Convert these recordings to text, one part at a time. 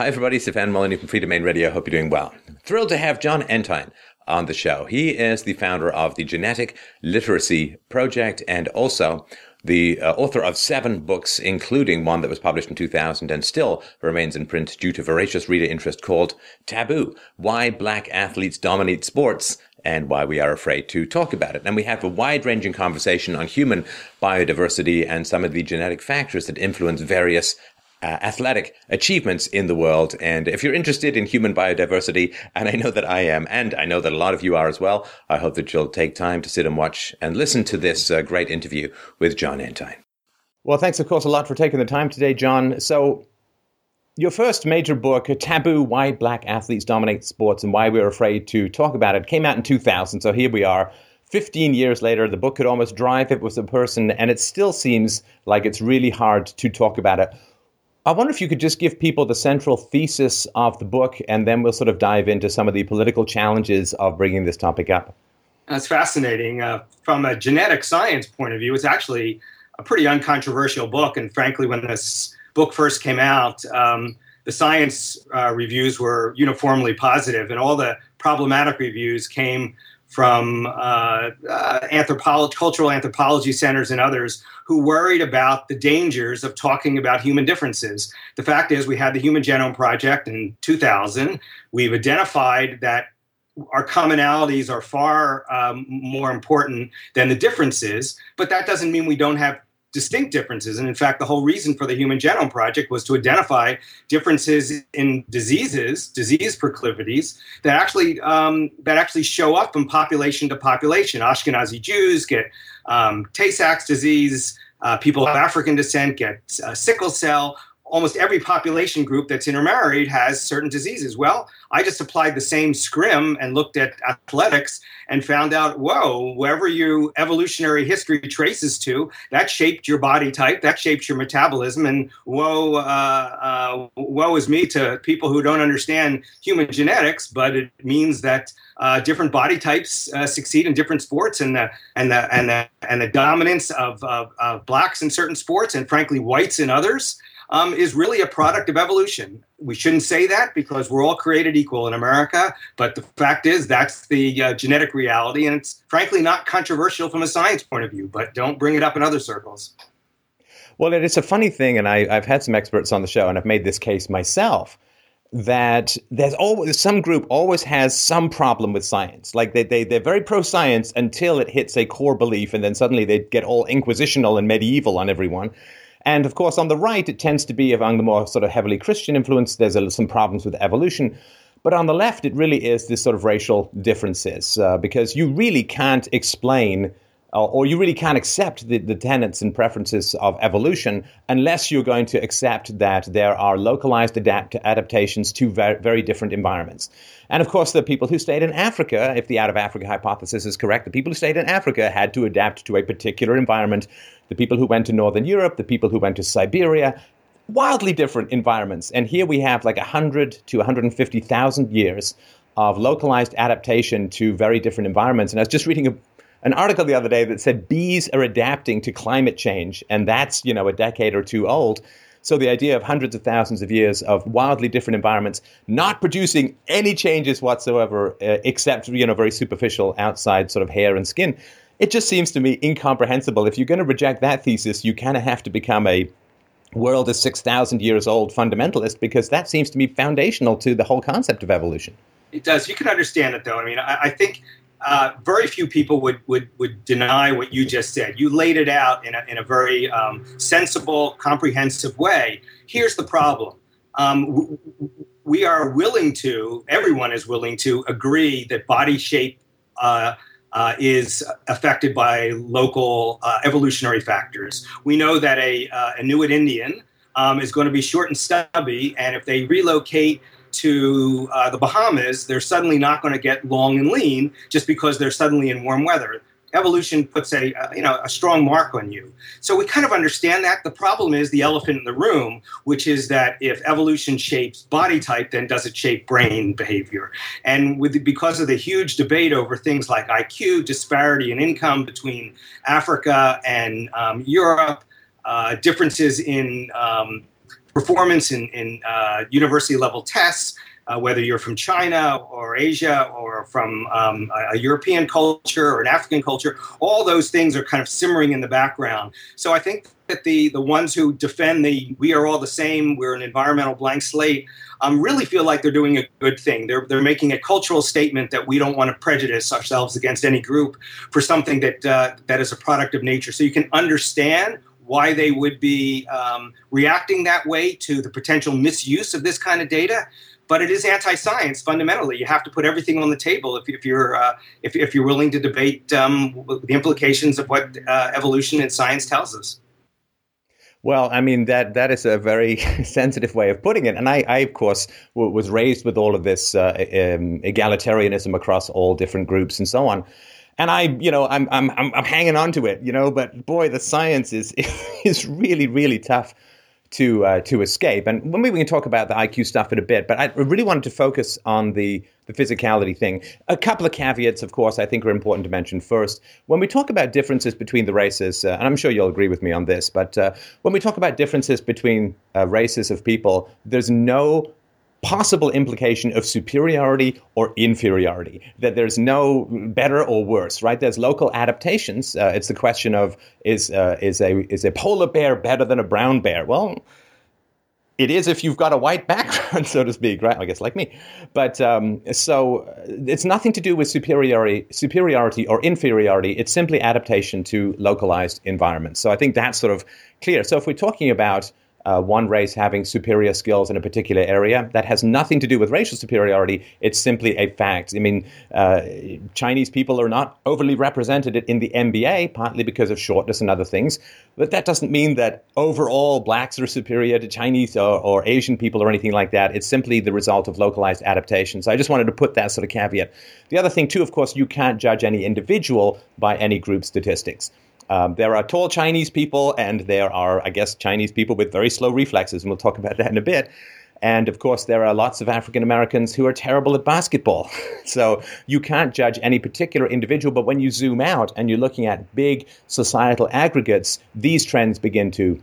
Hi, everybody. Stefan Molyneux from Freedomain Radio. Hope you're doing well. Thrilled to have Jon Entine on the show. He is the founder of the Genetic Literacy Project and also the uh, author of seven books, including one that was published in 2000 and still remains in print due to voracious reader interest called Taboo Why Black Athletes Dominate Sports and Why We Are Afraid to Talk About It. And we have a wide ranging conversation on human biodiversity and some of the genetic factors that influence various uh, athletic achievements in the world. And if you're interested in human biodiversity, and I know that I am, and I know that a lot of you are as well, I hope that you'll take time to sit and watch and listen to this uh, great interview with Jon Entine. Well, thanks, of course, a lot for taking the time today, Jon. So, your first major book, Taboo Why Black Athletes Dominate Sports and Why We're Afraid to Talk About It, came out in 2000. So, here we are. 15 years later, the book could almost drive it was a person, and it still seems like it's really hard to talk about it. I wonder if you could just give people the central thesis of the book, and then we'll sort of dive into some of the political challenges of bringing this topic up. That's fascinating. Uh, from a genetic science point of view, it's actually a pretty uncontroversial book. And frankly, when this book first came out, um, the science uh, reviews were uniformly positive, and all the problematic reviews came from uh, uh, anthropology, cultural anthropology centers and others who worried about the dangers of talking about human differences. The fact is, we had the Human Genome Project in 2000. We've identified that our commonalities are far um, more important than the differences, but that doesn't mean we don't have distinct differences. And in fact, the whole reason for the Human Genome Project was to identify differences in diseases, disease proclivities that actually um, that actually show up from population to population. Ashkenazi Jews get um, Tay-Sachs disease. Uh, people of African descent get uh, sickle cell almost every population group that's intermarried has certain diseases. Well, I just applied the same scrim and looked at athletics and found out, whoa, wherever your evolutionary history traces to, that shaped your body type, that shapes your metabolism, and whoa, uh, uh, woe is me to people who don't understand human genetics, but it means that. Uh, different body types uh, succeed in different sports, and the and the and the and the dominance of, of, of blacks in certain sports, and frankly whites in others, um, is really a product of evolution. We shouldn't say that because we're all created equal in America, but the fact is that's the uh, genetic reality, and it's frankly not controversial from a science point of view, but don't bring it up in other circles. Well, it's a funny thing, and I, I've had some experts on the show, and I've made this case myself that there's always some group always has some problem with science. Like they, they, they're very pro science until it hits a core belief, and then suddenly they get all inquisitional and medieval on everyone. And of course, on the right, it tends to be among the more sort of heavily Christian influence. There's some problems with evolution. But on the left, it really is this sort of racial differences uh, because you really can't explain uh, or you really can't accept the, the tenets and preferences of evolution unless you're going to accept that there are localized adapt- adaptations to very, very different environments. And of course, the people who stayed in Africa, if the out of Africa hypothesis is correct, the people who stayed in Africa had to adapt to a particular environment. The people who went to Northern Europe, the people who went to Siberia, wildly different environments. And here we have like 100 to 150,000 years of localized adaptation to very different environments. And I was just reading a an article the other day that said bees are adapting to climate change, and that's you know a decade or two old. So the idea of hundreds of thousands of years of wildly different environments not producing any changes whatsoever, uh, except you know very superficial outside sort of hair and skin, it just seems to me incomprehensible. If you're going to reject that thesis, you kind of have to become a world is 6,000 years old fundamentalist because that seems to be foundational to the whole concept of evolution. It does. You can understand it, though. I mean, I, I think uh, very few people would, would, would deny what you just said. You laid it out in a, in a very um, sensible, comprehensive way. Here's the problem um, we are willing to, everyone is willing to agree that body shape uh, uh, is affected by local uh, evolutionary factors. We know that a, uh, Inuit Indian um, is going to be short and stubby, and if they relocate to uh, the Bahamas, they're suddenly not going to get long and lean just because they're suddenly in warm weather. Evolution puts a uh, you know a strong mark on you. So we kind of understand that. The problem is the elephant in the room, which is that if evolution shapes body type, then does it shape brain behavior? And with because of the huge debate over things like IQ, disparity in income between Africa and um, Europe, uh, differences in um, performance in, in uh, university level tests, uh, whether you're from China or Asia or from um, a European culture or an African culture, all those things are kind of simmering in the background. So I think that the the ones who defend the "we are all the same," we're an environmental blank slate, um, really feel like they're doing a good thing. They're they're making a cultural statement that we don't want to prejudice ourselves against any group for something that uh, that is a product of nature. So you can understand why they would be um, reacting that way to the potential misuse of this kind of data but it is anti-science fundamentally. You have to put everything on the table if, if you're uh, if, if, you're willing to debate um, the implications of what uh, evolution and science tells us. Well, I mean that that is a very sensitive way of putting it, and I, I of course, w- was raised with all of this uh, um, egalitarianism across all different groups and so on. And I, you know, I'm, I'm I'm hanging on to it, you know. But boy, the science is is really really tough to uh, to escape. And maybe we can talk about the IQ stuff in a bit. But I really wanted to focus on the the physicality thing. A couple of caveats, of course, I think are important to mention. First, when we talk about differences between the races, uh, and I'm sure you'll agree with me on this, but uh, when we talk about differences between uh, races of people, there's no possible implication of superiority or inferiority, that there's no better or worse, right? There's local adaptations. Uh, it's the question of is, uh, is, a, is a polar bear better than a brown bear? Well, it is if you've got a white background, so to speak, right? I guess like me. But um, so uh, it's nothing to do with superiority, superiority or inferiority. It's simply adaptation to localized environments. So I think that's sort of clear. So if we're talking about uh, one race having superior skills in a particular area. That has nothing to do with racial superiority. It's simply a fact. I mean, uh, Chinese people are not overly represented in the NBA, partly because of shortness and other things. But that doesn't mean that overall blacks are superior to Chinese or, or Asian people or anything like that. It's simply the result of localized adaptation. So I just wanted to put that sort of caveat. The other thing, too, of course, you can't judge any individual by any group statistics. Um, there are tall Chinese people, and there are, I guess, Chinese people with very slow reflexes, and we'll talk about that in a bit. And of course, there are lots of African Americans who are terrible at basketball. so you can't judge any particular individual, but when you zoom out and you're looking at big societal aggregates, these trends begin to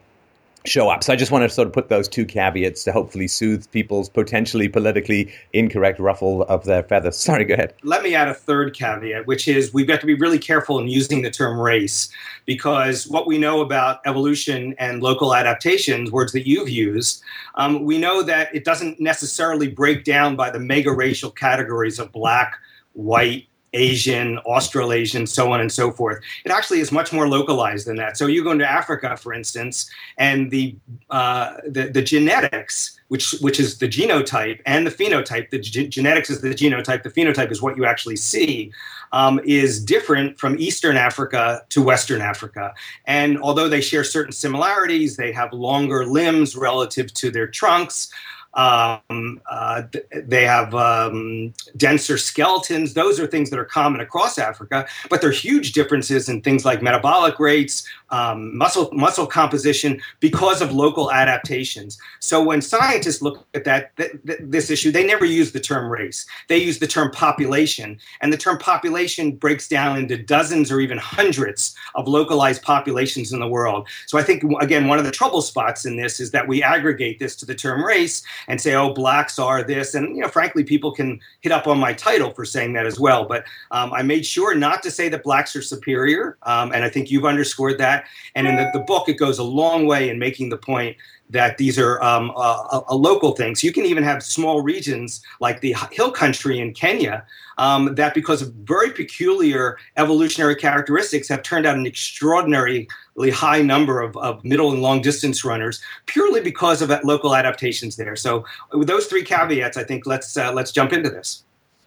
show up. So I just want to sort of put those two caveats to hopefully soothe people's potentially politically incorrect ruffle of their feathers. Sorry, go ahead. Let me add a third caveat, which is we've got to be really careful in using the term race because what we know about evolution and local adaptations, words that you've used, um, we know that it doesn't necessarily break down by the mega racial categories of black, white, Asian, Australasian, so on and so forth. It actually is much more localized than that. So you go into Africa, for instance, and the uh, the, the, genetics, which which is the genotype and the phenotype. The genetics is the genotype. The phenotype is what you actually see. Um, is different from Eastern Africa to Western Africa. And although they share certain similarities, they have longer limbs relative to their trunks. Um, uh, they have um, denser skeletons. Those are things that are common across Africa, but there are huge differences in things like metabolic rates, um, muscle muscle composition because of local adaptations. So when scientists look at that th- th- this issue, they never use the term race. They use the term population, and the term population breaks down into dozens or even hundreds of localized populations in the world. So I think again one of the trouble spots in this is that we aggregate this to the term race and say, oh, blacks are this, and you know, frankly, people can hit up on my title for saying that as well. But um, I made sure not to say that blacks are superior, um, and I think you've underscored that. And in the, the, book, it goes a long way in making the point that these are um, a, a, local things. You can even have small regions like the hill country in Kenya um, that, because of very peculiar evolutionary characteristics, have turned out an extraordinarily high number of, of middle and long distance runners purely because of local adaptations there. So, with those three caveats, I think let's uh, let's jump into this.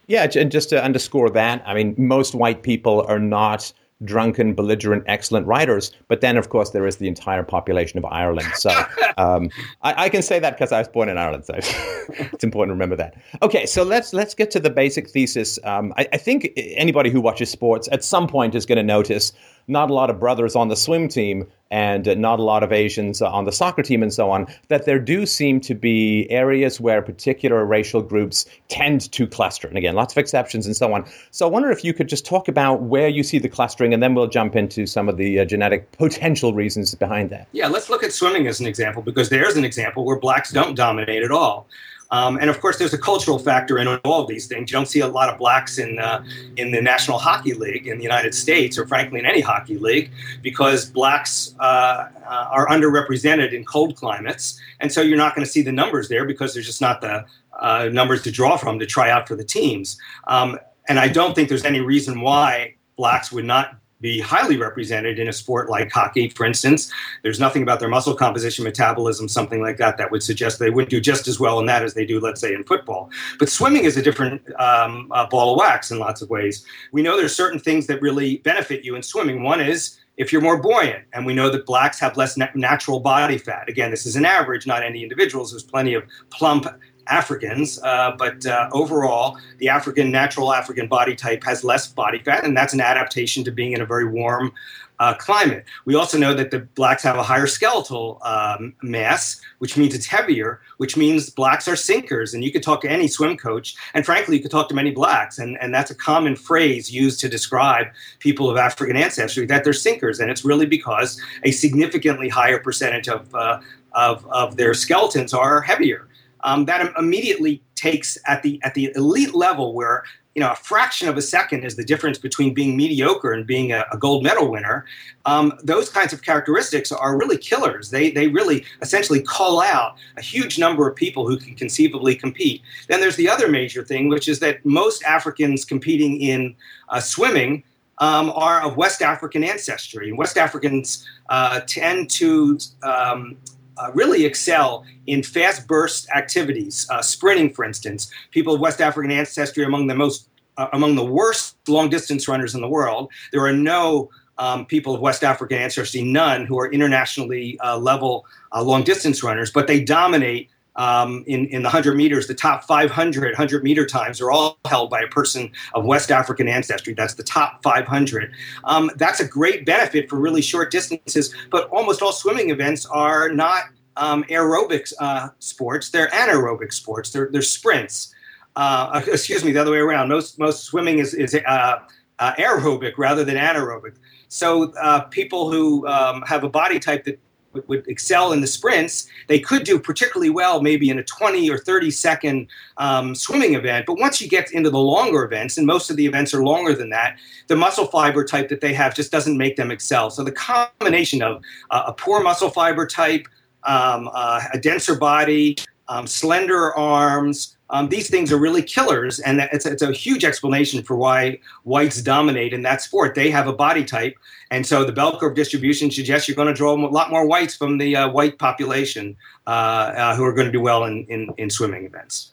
Yeah, and just to underscore that, I mean, most white people are not drunken, belligerent, excellent writers. But then, of course, there is the entire population of Ireland. So um, I, I, can say that because I was born in Ireland. So it's important to remember that. Okay, so let's let's get to the basic thesis. Um, I, I, think anybody who watches sports at some point is going to notice not a lot of brothers on the swim team and not a lot of Asians on the soccer team and so on, that there do seem to be areas where particular racial groups tend to cluster. And again, lots of exceptions and so on. So I wonder if you could just talk about where you see the clustering, and then we'll jump into some of the uh, genetic potential reasons behind that. Yeah, let's look at swimming as an example, because there's an example where blacks don't dominate at all. Um, and of course, there's a cultural factor in all of these things. You don't see a lot of blacks in uh, in the National Hockey League in the United States, or frankly in any hockey league, because blacks uh, uh, are underrepresented in cold climates, and so you're not going to see the numbers there because there's just not the uh, numbers to draw from to try out for the teams. Um, and I don't think there's any reason why blacks would not be highly represented in a sport like hockey, for instance. There's nothing about their muscle composition, metabolism, something like that, that would suggest they wouldn't do just as well in that as they do, let's say, in football. But swimming is a different um, uh, ball of wax in lots of ways. We know there's certain things that really benefit you in swimming. One is if you're more buoyant, and we know that blacks have less natural body fat. Again, this is an average, not any individuals. There's plenty of plump Africans, uh, but uh, overall, the African natural African body type has less body fat, and that's an adaptation to being in a very warm uh, climate. We also know that the blacks have a higher skeletal um, mass, which means it's heavier, which means blacks are sinkers. And you could talk to any swim coach, and frankly, you could talk to many blacks, and, and that's a common phrase used to describe people of African ancestry that they're sinkers, and it's really because a significantly higher percentage of uh, of, of their skeletons are heavier um, that immediately takes at the at the elite level where you know a fraction of a second is the difference between being mediocre and being a, a gold medal winner. Um, those kinds of characteristics are really killers. They they really essentially call out a huge number of people who can conceivably compete. Then there's the other major thing which is that most africans competing in uh, swimming um, are of West African ancestry. And West Africans uh, tend to um, uh, really excel in fast burst activities, uh, sprinting, for instance. People of West African ancestry are among the most uh, among the worst long distance runners in the world. There are no um, people of West African ancestry, none, who are internationally uh, level uh, long distance runners, but they dominate um, in, in the 100 meters, the top 500 100 meter times are all held by a person of West African ancestry. That's the top 500. Um, that's a great benefit for really short distances, but almost all swimming events are not um, aerobic uh, sports, they're anaerobic sports, they're, they're sprints. Uh, excuse me, the other way around. Most, most swimming is, is uh, uh aerobic rather than anaerobic. So uh, people who um, have a body type that would excel in the sprints, they could do particularly well maybe in a 20 or 30 second um, swimming event. But once you get into the longer events, and most of the events are longer than that, the muscle fiber type that they have just doesn't make them excel. So the combination of uh, a poor muscle fiber type, um, uh, a denser body, um, slender arms, um, these things are really killers, and it's, it's a huge explanation for why whites dominate in that sport. They have a body type, and so the bell curve distribution suggests you're going to draw a lot more whites from the uh, white population uh, uh, who are going to do well in, in, in swimming events.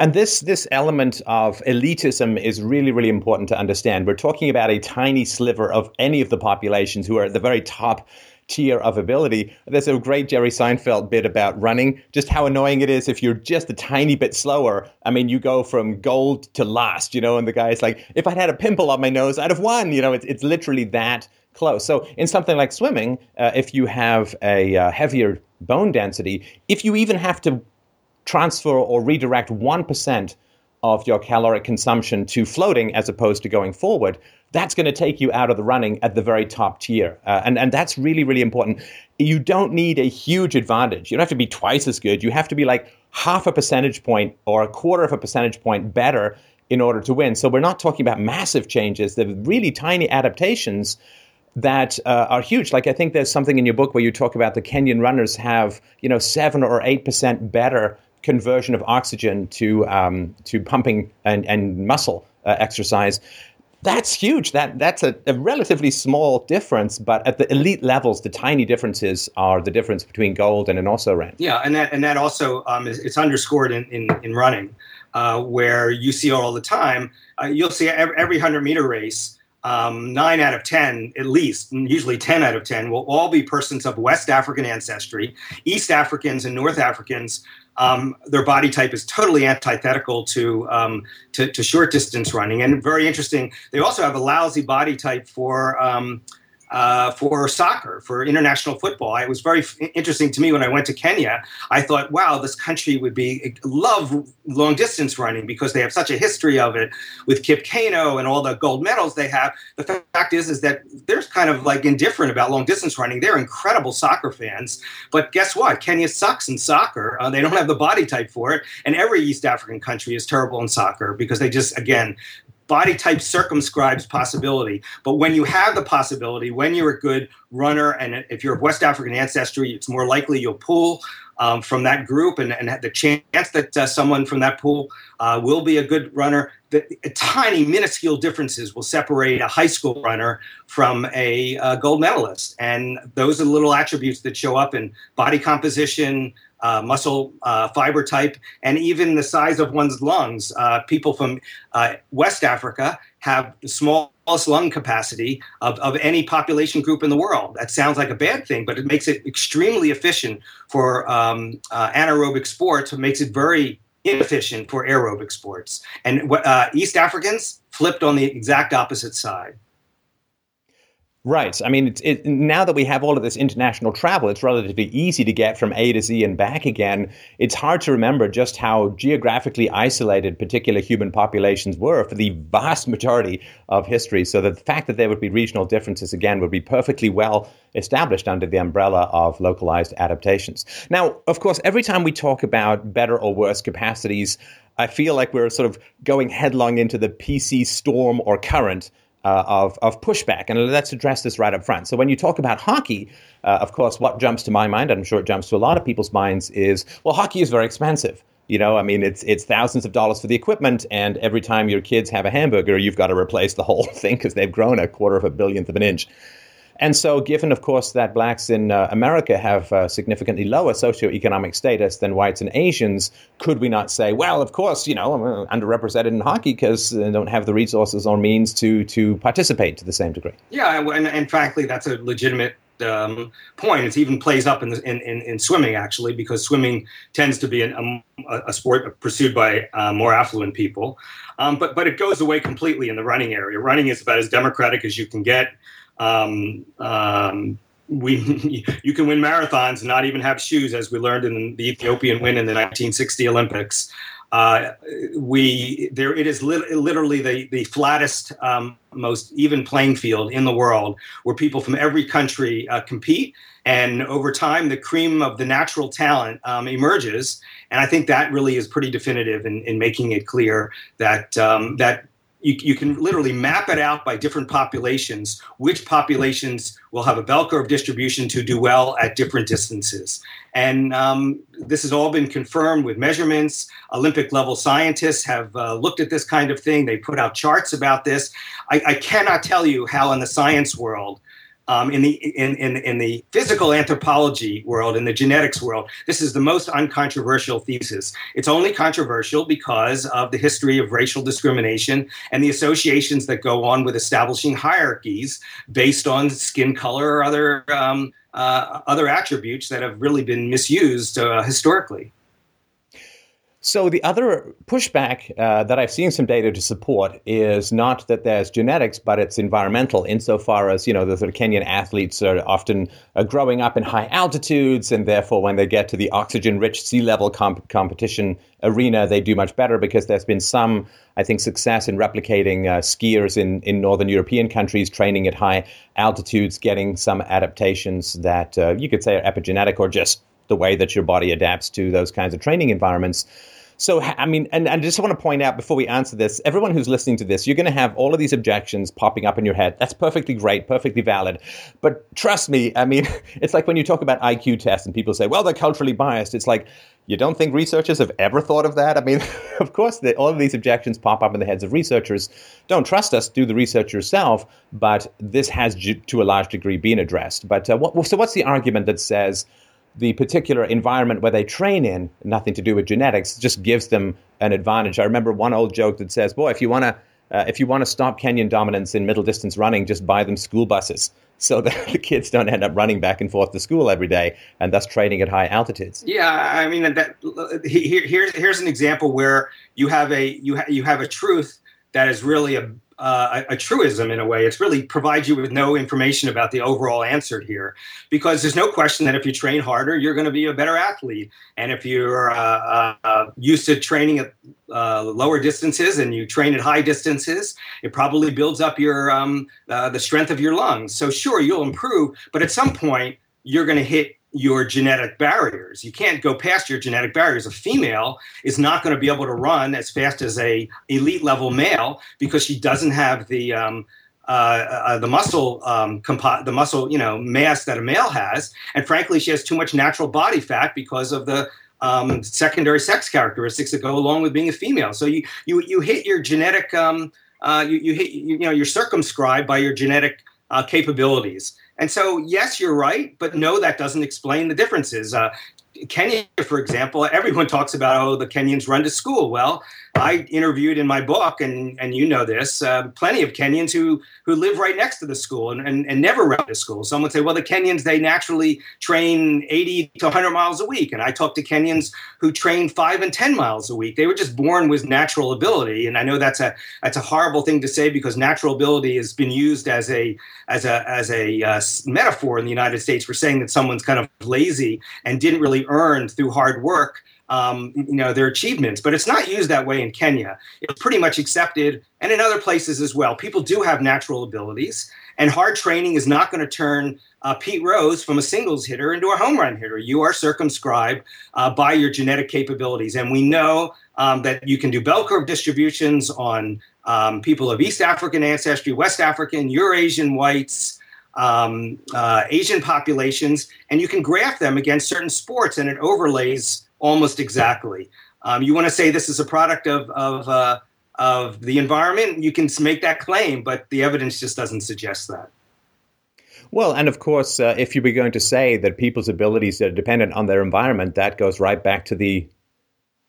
And this this element of elitism is really really important to understand. We're talking about a tiny sliver of any of the populations who are at the very top tier of ability. There's a great Jerry Seinfeld bit about running, just how annoying it is if you're just a tiny bit slower. I mean, you go from gold to last, you know, and the guy's like, if I'd had a pimple on my nose, I'd have won. You know, it's, it's literally that close. So in something like swimming, uh, if you have a uh, heavier bone density, if you even have to transfer or redirect 1% of your caloric consumption to floating as opposed to going forward, that's going to take you out of the running at the very top tier. Uh, and, and that's really, really important. You don't need a huge advantage. You don't have to be twice as good. You have to be like half a percentage point or a quarter of a percentage point better in order to win. So we're not talking about massive changes. They're really tiny adaptations that uh, are huge. Like I think there's something in your book where you talk about the Kenyan runners have, you know, seven or eight percent better conversion of oxygen to um, to pumping and, and muscle uh, exercise that's huge. That that's a, a, relatively small difference, but at the elite levels, the tiny differences are the difference between gold and an also ran. Yeah, and that and that also um, is, it's underscored in in, in running, uh, where you see all the time. Uh, you'll see every, every hundred meter race. Um, nine out of ten, at least, usually ten out of ten, will all be persons of West African ancestry. East Africans and North Africans um, their body type is totally antithetical to, um, to, to short distance running. And very interesting, they also have a lousy body type for um, uh, for soccer, for international football. It was very f- interesting to me when I went to Kenya. I thought, wow, this country would be love long distance running because they have such a history of it with Kip Keino and all the gold medals they have. The fact is, is that they're kind of like indifferent about long distance running. They're incredible soccer fans, but guess what? Kenya sucks in soccer. Uh, they don't have the body type for it, and every East African country is terrible in soccer because they just again body type circumscribes possibility. But when you have the possibility, when you're a good runner, and if you're of West African ancestry, it's more likely you'll pull um, from that group, and, and the chance that uh, someone from that pool uh, will be a good runner. The, tiny, minuscule differences will separate a high school runner from a uh, gold medalist, and those are the little attributes that show up in body composition, uh, muscle uh, fiber type, and even the size of one's lungs. Uh, people from uh, West Africa have the smallest lung capacity of, of any population group in the world. That sounds like a bad thing, but it makes it extremely efficient for um, uh, anaerobic sports. It makes it very inefficient for aerobic sports. And uh, East Africans flipped on the exact opposite side. Right. I mean, it, it, now that we have all of this international travel, it's relatively easy to get from A to Z and back again. It's hard to remember just how geographically isolated particular human populations were for the vast majority of history. So the fact that there would be regional differences again would be perfectly well established under the umbrella of localized adaptations. Now, of course, every time we talk about better or worse capacities, I feel like we're sort of going headlong into the PC storm or current uh, of, of pushback. And let's address this right up front. So, when you talk about hockey, uh, of course, what jumps to my mind, and I'm sure it jumps to a lot of people's minds, is well, hockey is very expensive. You know, I mean, it's it's thousands of dollars for the equipment, and every time your kids have a hamburger, you've got to replace the whole thing because they've grown a quarter of a billionth of an inch. And so, given, of course, that blacks in uh, America have uh, significantly lower socioeconomic status than whites and Asians, could we not say, well, of course, you know, I'm underrepresented in hockey because they don't have the resources or means to to participate to the same degree? Yeah, and, and frankly, that's a legitimate um, point. It even plays up in, the, in, in, in, swimming, actually, because swimming tends to be an, um, a, a, sport pursued by uh, more affluent people. Um, but, but it goes away completely in the running area. Running is about as democratic as you can get. Um, um, we you can win marathons and not even have shoes, as we learned in the Ethiopian win in the 1960 Olympics. Uh, we there it is li- literally the the flattest, um, most even playing field in the world, where people from every country uh, compete, and over time the cream of the natural talent um, emerges. And I think that really is pretty definitive in, in making it clear that um, that you, you can literally map it out by different populations, which populations will have a bell curve distribution to do well at different distances. And um, this has all been confirmed with measurements. Olympic level scientists have uh, looked at this kind of thing. They put out charts about this. I, I cannot tell you how, in the science world, um, in the in, in in the physical anthropology world, in the genetics world, this is the most uncontroversial thesis. It's only controversial because of the history of racial discrimination and the associations that go on with establishing hierarchies based on skin color or other um, uh, other attributes that have really been misused uh, historically. So the other pushback uh, that I've seen some data to support is not that there's genetics, but it's environmental. Insofar as you know, the sort of Kenyan athletes are often uh, growing up in high altitudes, and therefore, when they get to the oxygen-rich sea level comp- competition arena, they do much better because there's been some, I think, success in replicating uh, skiers in in northern European countries training at high altitudes, getting some adaptations that uh, you could say are epigenetic or just the way that your body adapts to those kinds of training environments. So, I mean, and, and I just want to point out before we answer this, everyone who's listening to this, you're going to have all of these objections popping up in your head. That's perfectly great, perfectly valid. But trust me, I mean, it's like when you talk about IQ tests and people say, well, they're culturally biased. It's like, you don't think researchers have ever thought of that? I mean, of course, all of these objections pop up in the heads of researchers. Don't trust us, do the research yourself. But this has, to a large degree, been addressed. But uh, what, so, what's the argument that says, the particular environment where they train in, nothing to do with genetics, just gives them an advantage. I remember one old joke that says, "Boy, if you want to." Uh, if you want to stop Kenyan dominance in middle distance running, just buy them school buses so that the kids don't end up running back and forth to school every day and thus training at high altitudes. Yeah, I mean that. Here, here's here's an example where you have a you ha- you have a truth that is really a uh, a, a, truism in a way. It's really provides you with no information about the overall answer here, because there's no question that if you train harder, you're going to be a better athlete. And if you're uh, uh, used to training at uh, lower distances and you train at high distances, it probably builds up your um, uh, the strength of your lungs. So sure, you'll improve, but at some point you're going to hit your genetic barriers. You can't go past your genetic barriers. A female is not going to be able to run as fast as a elite level male because she doesn't have the um, uh, uh, the muscle um, compo- the muscle you know mass that a male has, and frankly, she has too much natural body fat because of the um, secondary sex characteristics that go along with being a female. So you you you hit your genetic um, uh, you, you hit you, you know you're circumscribed by your genetic uh, capabilities. And so, yes, you're right, but no, that doesn't explain the differences. Uh, Kenya, for example, everyone talks about, oh, the Kenyans run to school. Well, I interviewed in my book, and, and you know this, uh, plenty of Kenyans who, who live right next to the school and, and, and never run to school. Some would say, well, the Kenyans, they naturally train 80 to 100 miles a week. And I talked to Kenyans who train five and 10 miles a week. They were just born with natural ability. And I know that's a, that's a horrible thing to say because natural ability has been used as a, as a, as a uh, metaphor in the United States for saying that someone's kind of lazy and didn't really earn through hard work um, you know their achievements but it's not used that way in kenya. It's pretty much accepted and in other places as well. People do have natural abilities and hard training is not going to turn uh, pete rose from a singles hitter into a home run hitter. You are circumscribed uh, by your genetic capabilities and we know um, that you can do bell curve distributions on um, people of east african ancestry west african eurasian whites um, uh, Asian populations, and you can graph them against certain sports, and it overlays almost exactly. Um, you want to say this is a product of of, uh, of the environment, you can make that claim, but the evidence just doesn't suggest that. Well, and of course, uh, if you were going to say that people's abilities are dependent on their environment, that goes right back to the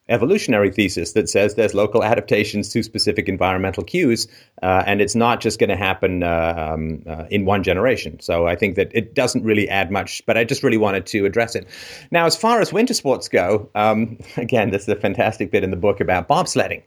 evolutionary thesis that says there's local adaptations to specific environmental cues, uh, and it's not just going to happen uh, um, uh, in one generation. So I think that it doesn't really add much, but I just really wanted to address it. Now, as far as winter sports go, um, again, is a fantastic bit in the book about bobsledding.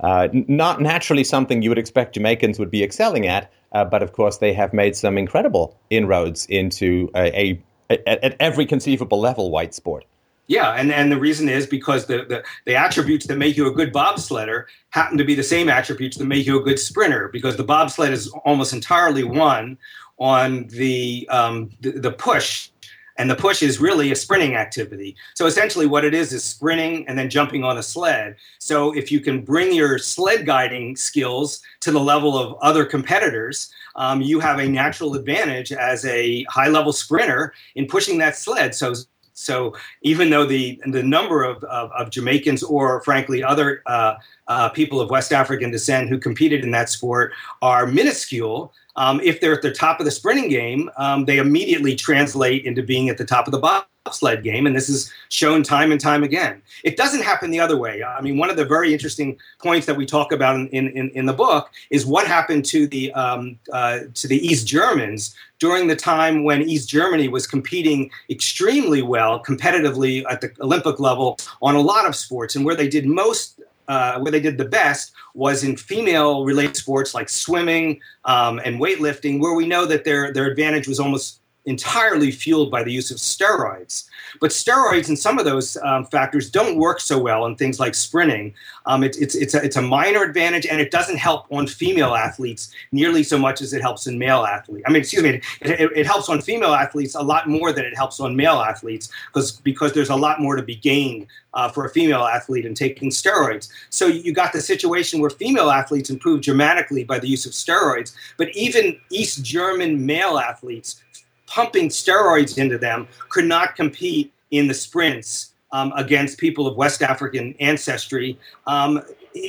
Uh, not naturally something you would expect Jamaicans would be excelling at, uh, but of course they have made some incredible inroads into a, a at every conceivable level white sport. Yeah, and, and the reason is because the, the, the, attributes that make you a good bobsledder happen to be the same attributes that make you a good sprinter because the bobsled is almost entirely won on the, um, the, the push and the push is really a sprinting activity. So essentially, what it is is sprinting and then jumping on a sled. So if you can bring your sled guiding skills to the level of other competitors, um, you have a natural advantage as a high level sprinter in pushing that sled. So so even though the the number of, of, of Jamaicans or frankly other uh, uh, people of West African descent who competed in that sport are minuscule, um, if they're at the top of the sprinting game, um, they immediately translate into being at the top of the bobsled game, and this is shown time and time again. It doesn't happen the other way. I mean, one of the very interesting points that we talk about in, in, in the book is what happened to the um, uh, to the East Germans during the time when East Germany was competing extremely well competitively at the Olympic level on a lot of sports, and where they did most uh, where they did the best was in female related sports like swimming um, and weightlifting, where we know that their, their advantage was almost entirely fueled by the use of steroids. But steroids and some of those um, factors don't work so well in things like sprinting. Um, it, it's, it's, a, it's a minor advantage, and it doesn't help on female athletes nearly so much as it helps in male athletes. I mean, excuse me, it, it, it, helps on female athletes a lot more than it helps on male athletes because because there's a lot more to be gained uh, for a female athlete in taking steroids. So you got the situation where female athletes improve dramatically by the use of steroids, but even East German male athletes pumping steroids into them could not compete in the sprints um, against people of West African ancestry, um,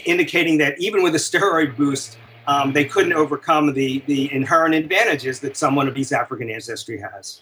indicating that even with a steroid boost, um, they couldn't overcome the, the inherent advantages that someone of East African ancestry has.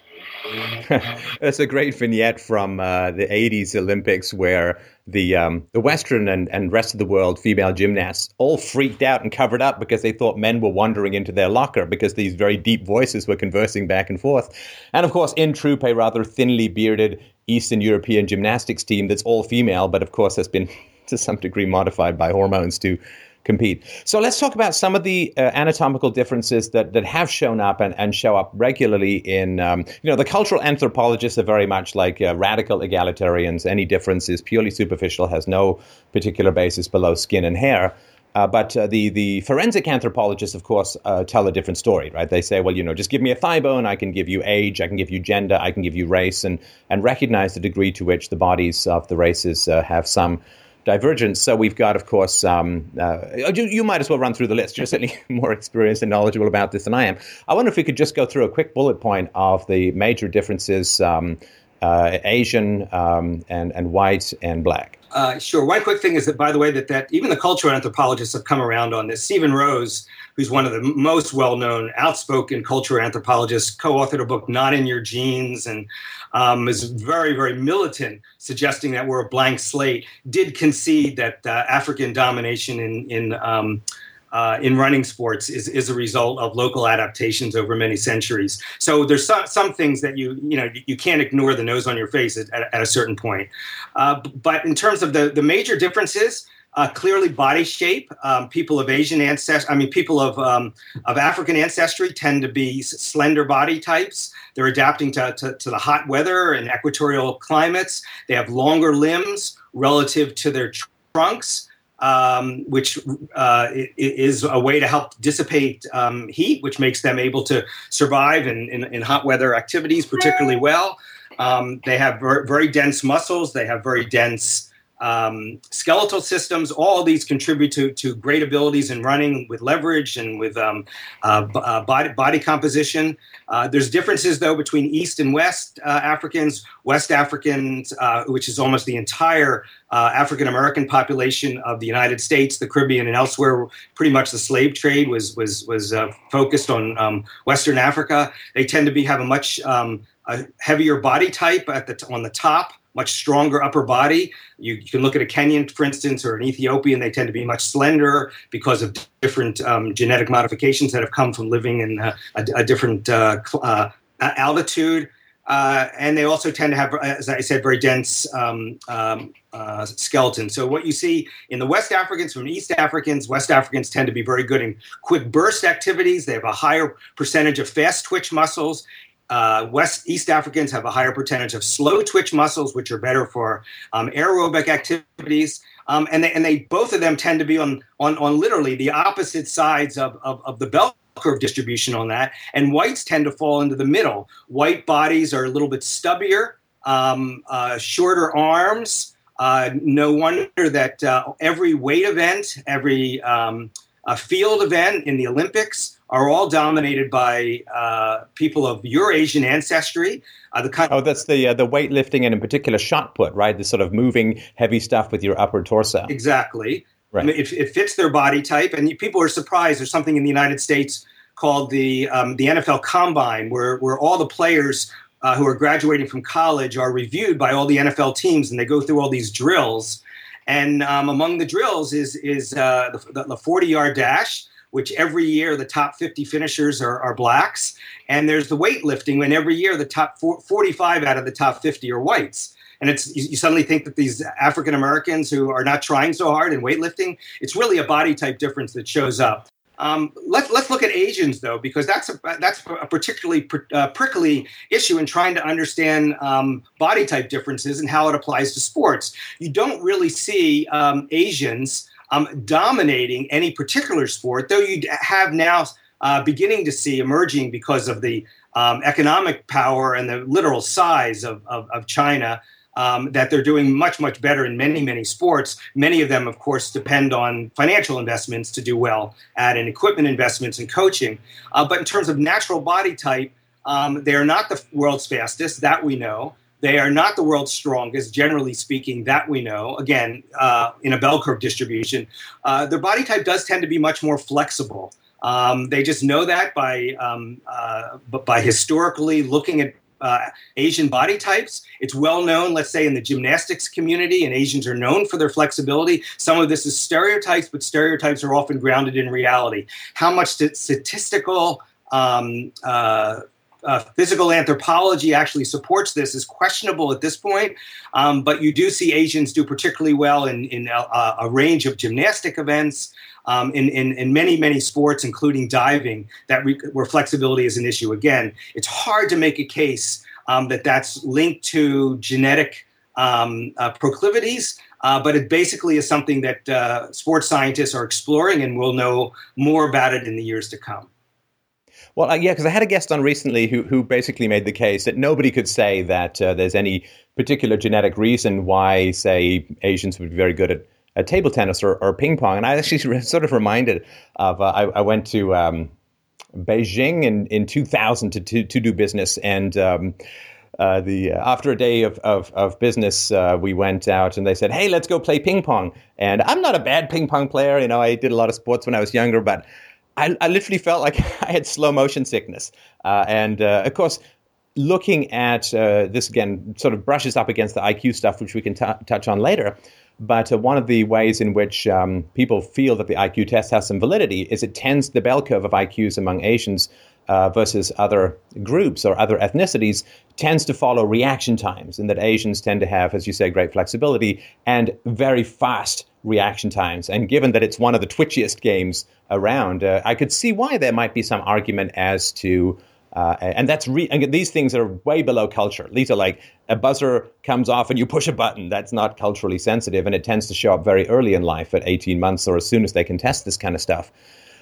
That's a great vignette from uh, the 80s Olympics where the um, the Western and, and rest of the world female gymnasts all freaked out and covered up because they thought men were wandering into their locker because these very deep voices were conversing back and forth. And of course, in troop, a rather thinly bearded Eastern European gymnastics team that's all female, but of course has been to some degree modified by hormones to compete. So let's talk about some of the uh, anatomical differences that, that have shown up and, and show up regularly in, um, you know, the cultural anthropologists are very much like uh, radical egalitarians. Any difference is purely superficial, has no particular basis below skin and hair. Uh, but uh, the the forensic anthropologists, of course, uh, tell a different story, right? They say, well, you know, just give me a thigh bone, I can give you age, I can give you gender, I can give you race, and and recognize the degree to which the bodies of the races uh, have some divergence. So we've got, of course, um, uh, you, you, might as well run through the list. You're certainly more experienced and knowledgeable about this than I am. I wonder if we could just go through a quick bullet point of the major differences um, uh, Asian um, and, and white and black. Uh, sure. One quick thing is that, by the way, that, that even the cultural anthropologists have come around on this. Steven Rose, who's one of the most well-known, outspoken cultural anthropologists, co-authored a book, "Not in Your Genes," and um, is very, very militant, suggesting that we're a blank slate. Did concede that uh, African domination in in um, uh, in running sports is, is a result of local adaptations over many centuries. So there's some, some things that you you know you can't ignore the nose on your face at, at a certain point. Uh, but in terms of the the major differences. Uh, clearly, body shape. Um, people of Asian ancestry, I mean, people of um, of African ancestry tend to be slender body types. They're adapting to, to, to, the hot weather and equatorial climates. They have longer limbs relative to their trunks um, which uh, is a way to help dissipate um, heat, which makes them able to survive in, in, in hot weather activities particularly well. Um, they have ver- very dense muscles. They have very dense um, skeletal systems. All these contribute to, to great abilities in running with leverage and with um, uh, b- uh, body, body composition. Uh, there's differences, though, between East and West uh, Africans. West Africans, uh, which is almost the entire uh, African American population of the United States, the Caribbean, and elsewhere, pretty much the slave trade was was was focused on um, Western Africa. They tend to be have a much um, a heavier body type at the on the top much stronger upper body. You, you, can look at a Kenyan, for instance, or an Ethiopian. They tend to be much slender because of different um, genetic modifications that have come from living in a, a, a different uh, uh, altitude. Uh, and they also tend to have, as I said, very dense um, um, uh, skeleton. So what you see in the West Africans from East Africans, West Africans tend to be very good in quick burst activities. They have a higher percentage of fast twitch muscles, uh, West East Africans have a higher percentage of slow twitch muscles, which are better for um, aerobic activities. Um, and they and they both of them tend to be on on, on literally the opposite sides of, of, of the bell curve distribution on that. And whites tend to fall into the middle. White bodies are a little bit stubbier, um, uh, shorter arms. Uh, no wonder that uh, every weight event, every um, field event in the Olympics are all dominated by uh, people of Eurasian ancestry. Uh, the kind- oh, that's the uh, the weightlifting and in particular shot put, right? The sort of moving heavy stuff with your upper torso. Exactly. Right. I mean, it, it, fits their body type, and people are surprised. There's something in the United States called the um, the NFL Combine, where where all the players uh, who are graduating from college are reviewed by all the NFL teams, and they go through all these drills. And um, among the drills is is uh, the, the 40 yard dash which every year the top 50 finishers are, are blacks. And there's the weightlifting, and every year the top 45 out of the top 50 are whites. And it's you, you suddenly think that these African Americans who are not trying so hard in weightlifting, it's really a body type difference that shows up. Um, let's let's look at Asians though, because that's a that's a particularly pr- uh, prickly issue in trying to understand um, body type differences and how it applies to sports. You don't really see um, Asians um, dominating any particular sport, though you have now uh, beginning to see emerging because of the um, economic power and the literal size of, of, of China. Um, that they're doing much, much better in many, many sports. Many of them, of course, depend on financial investments to do well at and equipment investments and coaching. Uh, but in terms of natural body type, um, they are not the world's fastest, that we know. They are not the world's strongest, generally speaking, that we know. Again, uh, in a bell curve distribution, uh, their body type does tend to be much more flexible. Um, they just know that by um, uh, by historically looking at uh, Asian body types. It's well known, let's say, in the gymnastics community, and Asians are known for their flexibility. Some of this is stereotypes, but stereotypes are often grounded in reality. How much statistical um, uh, uh, physical anthropology actually supports this is questionable at this point. Um, but you do see Asians do particularly well in, in a, a range of gymnastic events. Um, in, in, in, many, many sports, including diving, that re- where flexibility is an issue. Again, it's hard to make a case um, that that's linked to genetic um, uh, proclivities, uh, but it basically is something that uh, sports scientists are exploring, and we'll know more about it in the years to come. Well, uh, yeah, because I had a guest on recently who who basically made the case that nobody could say that uh, there's any particular genetic reason why, say, Asians would be very good at, at table tennis or, or ping pong. And I actually sort of reminded of uh, I, I, went to um, Beijing in, in 2000 to, to, to do business and. Um, uh, the uh, after a day of of, of business, uh, we went out and they said, "Hey, let's go play ping pong." And I'm not a bad ping pong player. You know, I did a lot of sports when I was younger, but I, I literally felt like I had slow motion sickness. Uh, and uh, of course, looking at this again, sort of brushes up against the IQ stuff, which we can t- touch on later. But uh, one of the ways in which um, people feel that the IQ test has some validity is it tends the bell curve of IQs among Asians uh, versus other groups or other ethnicities tends to follow reaction times, and that Asians tend to have, as you say, great flexibility and very fast reaction times. And given that it's one of the twitchiest games around, uh, I could see why there might be some argument as to. Uh, and that's re- and these things are way below culture. These are like a buzzer comes off and you push a button. That's not culturally sensitive, and it tends to show up very early in life at 18 months or as soon as they can test this kind of stuff.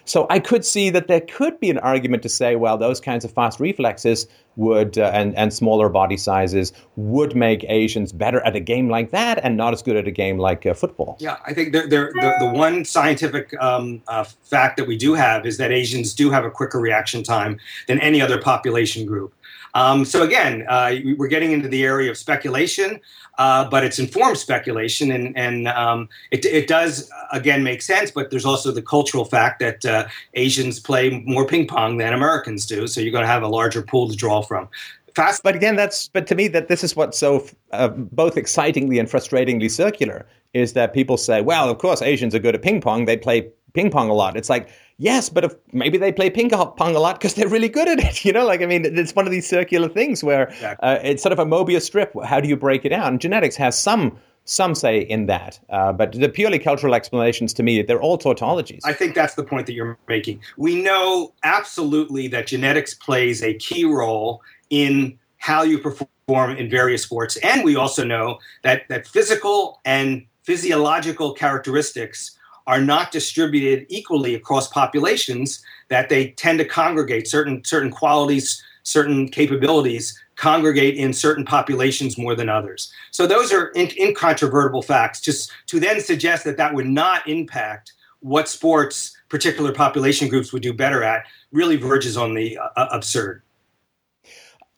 So I could see that there could be an argument to say, well, those kinds of fast reflexes would uh, and and smaller body sizes would make Asians better at a game like that and not as good at a game like uh, football. Yeah, I think the, the one scientific um, uh, fact that we do have is that Asians do have a quicker reaction time than any other population group. Um, so again, uh, we're getting into the area of speculation, uh, but it's informed speculation, and, and um, it, it, does again make sense. But there's also the cultural fact that uh, Asians play more ping pong than Americans do, so you're going to have a larger pool to draw from. Fast, but again, that's but to me that this is what's so uh, both excitingly and frustratingly circular is that people say, well, of course Asians are good at ping pong; they play ping pong a lot. It's like Yes, but if maybe they play ping pong a lot because they're really good at it. You know, like I mean, it's one of these circular things where exactly. uh, it's sort of a Mobius strip. How do you break it down? genetics has some some say in that, uh, but the purely cultural explanations, to me, they're all tautologies. I think that's the point that you're making. We know absolutely that genetics plays a key role in how you perform in various sports, and we also know that that physical and physiological characteristics are not distributed equally across populations that they tend to congregate. Certain certain qualities certain capabilities congregate in certain populations more than others. So those are in, incontrovertible facts. Just to then suggest that that would not impact what sports particular population groups would do better at really verges on the uh, absurd.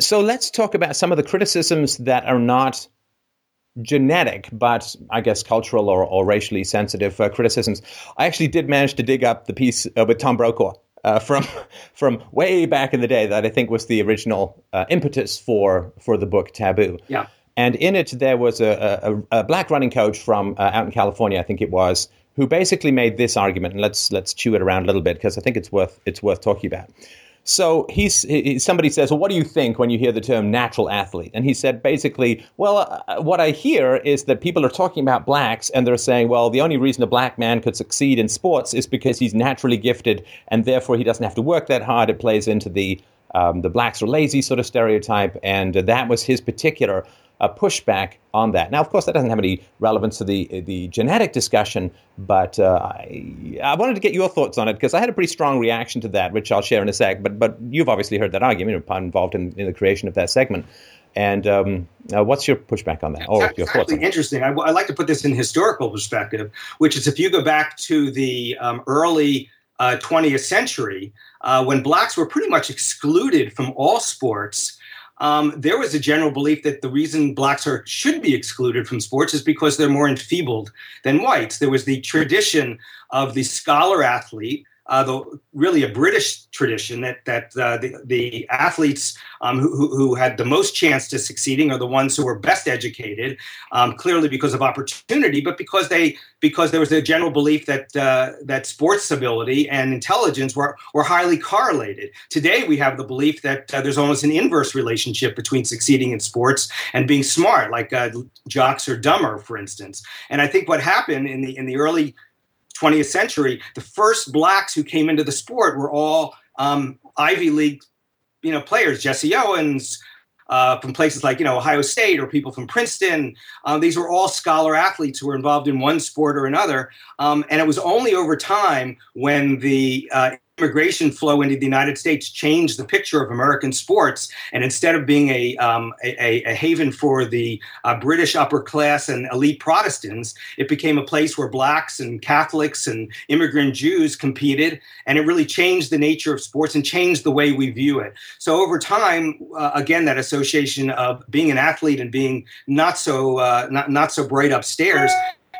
So let's talk about some of the criticisms that are not genetic, but I guess cultural or, or racially sensitive uh, criticisms. I actually did manage to dig up the piece uh, with Tom Brokaw uh, from from way back in the day that I think was the original uh, impetus for for the book Taboo. Yeah. And in it, there was a, a, a black running coach from uh, out in California, I think it was, who basically made this argument. And let's let's chew it around a little bit because I think it's worth it's worth talking about. So he's he, somebody says, "Well, what do you think when you hear the term natural athlete?" And he said, basically, "Well, uh, what I hear is that people are talking about blacks, and they're saying, well, the only reason a black man could succeed in sports is because he's naturally gifted, and therefore he doesn't have to work that hard. It plays into the um, the blacks are lazy sort of stereotype, and uh, that was his particular." A pushback on that. Now, of course, that doesn't have any relevance to the the genetic discussion, but uh, I, I, wanted to get your thoughts on it because I had a pretty strong reaction to that, which I'll share in a sec. But but you've obviously heard that argument, you're involved in, in the creation of that segment. And um, uh, what's your pushback on that? Or your thoughts? Interesting. I, I, like to put this in historical perspective, which is if you go back to the um, early uh, 20th century, uh, when blacks were pretty much excluded from all sports um, there was a general belief that the reason blacks are should be excluded from sports is because they're more enfeebled than whites. There was the tradition of the scholar athlete uh, the really a British tradition that that uh, the the athletes um, who, who had the most chance to succeeding are the ones who were best educated, um, clearly because of opportunity, but because they because there was a general belief that uh, that sports ability and intelligence were were highly correlated. Today we have the belief that uh, there's almost an inverse relationship between succeeding in sports and being smart, like uh, jocks are dumber, for instance. And I think what happened in the in the early 20th century, the first blacks who came into the sport were all um, Ivy League, you know, players. Jesse Owens uh, from places like you know Ohio State or people from Princeton. Uh, these were all scholar athletes who were involved in one sport or another. Um, and it was only over time when the uh, immigration flow into the United States changed the picture of American sports. And instead of being a, um, a, a, haven for the uh, British upper class and elite Protestants, it became a place where blacks and Catholics and immigrant Jews competed. And it really changed the nature of sports and changed the way we view it. So over time, uh, again, that association of being an athlete and being not so uh, not, not so bright upstairs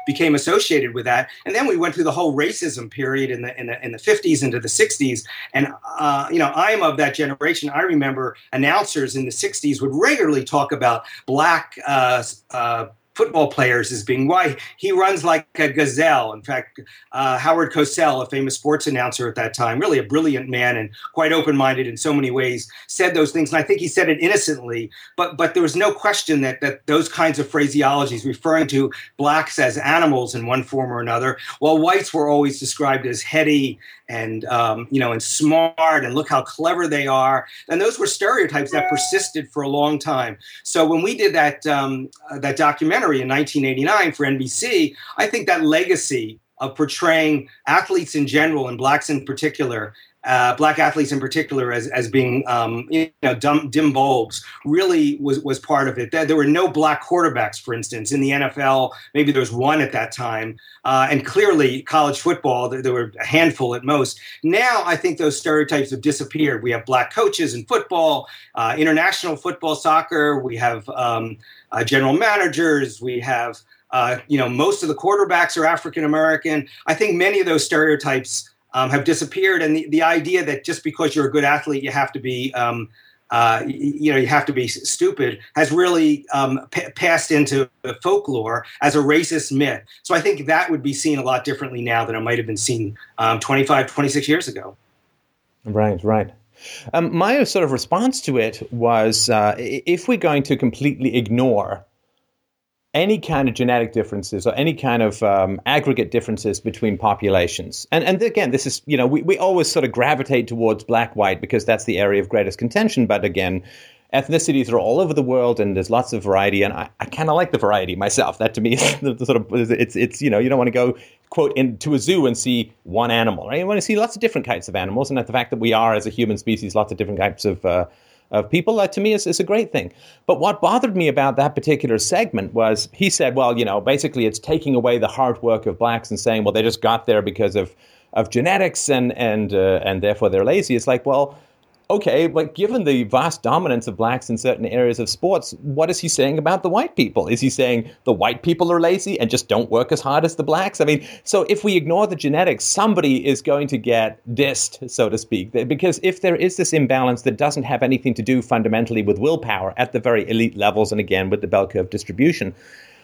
became associated with that. And then we went through the whole racism period in the in the, in the 50s into the 60s. And uh, you know, I'm of that generation. I remember announcers in the 60s would regularly talk about black uh, uh, football players as being why he runs like a gazelle. In fact, uh, Howard Cosell, a famous sports announcer at that time, really a brilliant man and quite open-minded in so many ways, said those things. And I think he said it innocently, but but there was no question that that those kinds of phraseologies referring to blacks as animals in one form or another, while whites were always described as heady and um, you know and smart and look how clever they are. And those were stereotypes that persisted for a long time. So when we did that um, uh, that documentary in 1989 for nbc i think that legacy of portraying athletes in general and blacks in particular uh, black athletes in particular as, as being um, you know dumb, dim bulbs really was, was part of it. There, were no black quarterbacks, for instance, in the NFL. Maybe there was one at that time, uh, and clearly college football there, there, were a handful at most. Now I think those stereotypes have disappeared. We have black coaches in football, uh, international football, soccer. We have um, uh, general managers. We have uh, you know most of the quarterbacks are African American. I think many of those stereotypes um, have disappeared, and the, the idea that just because you're a good athlete, you have to be um, uh, you know, you have to be stupid, has really um, p- passed into folklore as a racist myth. So I think that would be seen a lot differently now than it might have been seen um, 25, 26 years ago. Right, right. Um, my sort of response to it was uh, if we're going to completely ignore any kind of genetic differences or any kind of um, aggregate differences between populations. And, and again, this is, you know, we, we always sort of gravitate towards black white because that's the area of greatest contention. But again, ethnicities are all over the world and there's lots of variety. And I, I kind of like the variety myself. That to me is the, the sort of, it's, it's, you know, you don't want to go, quote, into a zoo and see one animal, right? You want to see lots of different types of animals. And the fact that we are, as a human species, lots of different types of, uh, of people, that to me is, is a great thing. But what bothered me about that particular segment was he said, well, you know, basically it's taking away the hard work of blacks and saying, well, they just got there because of, of genetics and, and, uh, and therefore they're lazy. It's like, well, okay, but given the vast dominance of blacks in certain areas of sports, what is he saying about the white people? Is he saying the white people are lazy and just don't work as hard as the blacks? I mean, so if we ignore the genetics, somebody is going to get dissed, so to speak. Because if there is this imbalance that doesn't have anything to do fundamentally with willpower at the very elite levels, and again with the bell curve distribution,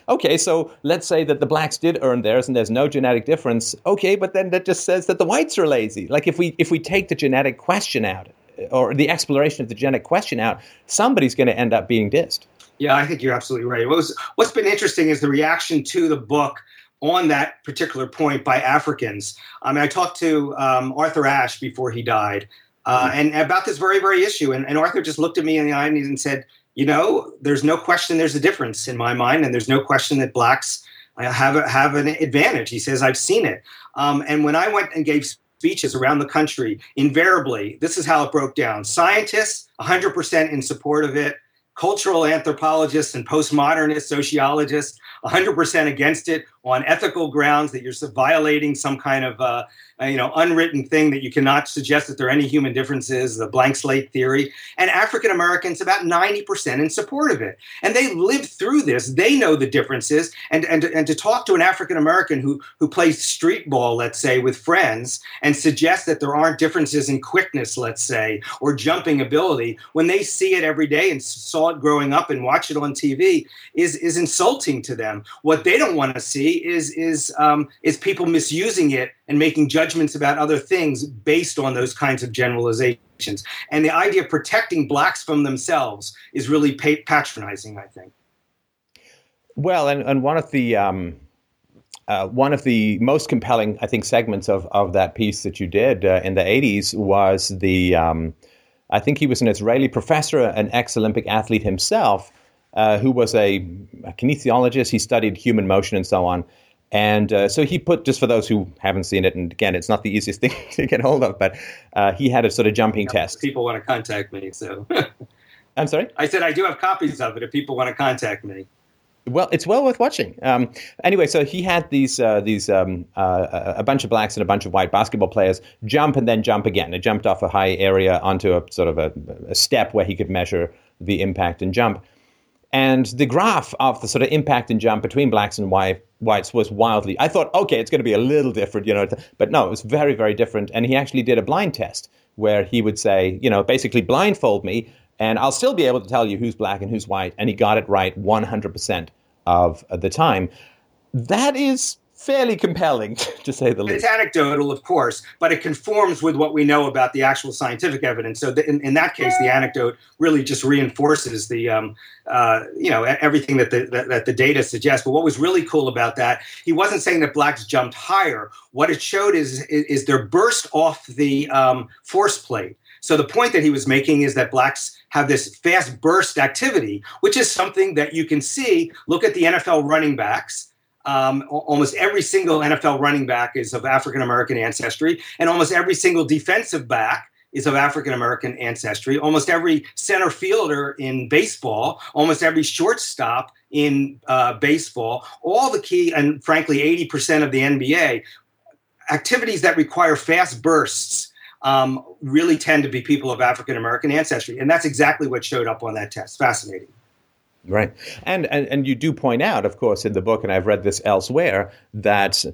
okay, so let's say that the blacks did earn theirs and there's no genetic difference. Okay, but then that just says that the whites are lazy. Like if we if we take the genetic question out, or the exploration of the genetic question out, somebody's going to end up being dissed. Yeah, I think you're absolutely right. What was, what's been interesting is the reaction to the book on that particular point by Africans. I mean, I talked to um, Arthur Ashe before he died, uh, and about this very, very issue. And, and, Arthur just looked at me in the eye and said, "You know, there's no question there's a difference in my mind, and there's no question that blacks uh, have a, have an advantage." He says, "I've seen it." Um, and when I went and gave speeches around the country, invariably, this is how it broke down. Scientists, 100% in support of it. cultural anthropologists and postmodernist sociologists 100% against it on ethical grounds that you're violating some kind of uh, uh, you know unwritten thing that you cannot suggest that there are any human differences the blank slate theory. And african americans about 90% in support of it. And they lived through this. They know the differences. And and, and to talk to an african american who who plays street ball let's say with friends and suggest that there aren't differences in quickness let's say or jumping ability when they see it every day and saw it growing up and watch it on tv is is insulting to them. What they don't want to see is is um, is people misusing it and making judgments about other things based on those kinds of generalizations. And the idea of protecting blacks from themselves is really patronizing, I think. Well, and, and one of the um, uh, one of the most compelling, I think, segments of, of that piece that you did uh, in the '80s was the. Um, I think he was an Israeli professor, an ex-Olympic athlete himself, uh, who was a, a kinesiologist. He studied human motion and so on and uh, so he put, just for those who haven't seen it, and again, it's not the easiest thing to get hold of, but uh, he had a sort of jumping yeah, test. People want to contact me, so. I'm sorry? I said I do have copies of it if people want to contact me. Well, it's well worth watching. Um, anyway, so he had these uh, these um, uh, a bunch of blacks and a bunch of white basketball players jump and then jump again. They jumped off a high area onto a sort of a, a step where he could measure the impact and jump. And the graph of the sort of impact and jump between blacks and white, whites was wildly. I thought, okay, it's going to be a little different, you know, but no, it was very, very different. And he actually did a blind test where he would say, you know, basically blindfold me, and I'll still be able to tell you who's black and who's white. And he got it right 100% of the time. That is fairly compelling, to say the least. It's anecdotal, of course, but it conforms with what we know about the actual scientific evidence. So, in, in that case, the anecdote really just reinforces the, um, uh, you know, everything that the that, that, the data suggests. But what was really cool about that, he wasn't saying that blacks jumped higher. What it showed is is, is their burst off the um, force plate. So the point that he was making is that blacks have this fast burst activity, which is something that you can see. Look at the NFL running backs um, almost every single NFL running back is of African American ancestry, and almost every single defensive back is of African American ancestry. Almost every center fielder in baseball, almost every shortstop in uh, baseball, all the key, and frankly, 80% of the NBA, activities that require fast bursts um, really tend to be people of African American ancestry. And that's exactly what showed up on that test. Fascinating. Right. And, and and you do point out, of course, in the book, and I've read this elsewhere, that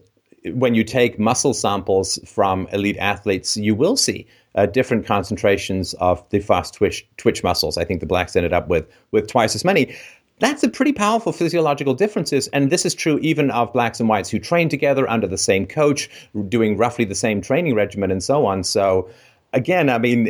when you take muscle samples from elite athletes, you will see uh, different concentrations of the fast twitch twitch muscles. I think the blacks ended up with with twice as many. That's a pretty powerful physiological differences, and this is true even of blacks and whites who train together under the same coach, doing roughly the same training regimen, and so on. So again, I mean,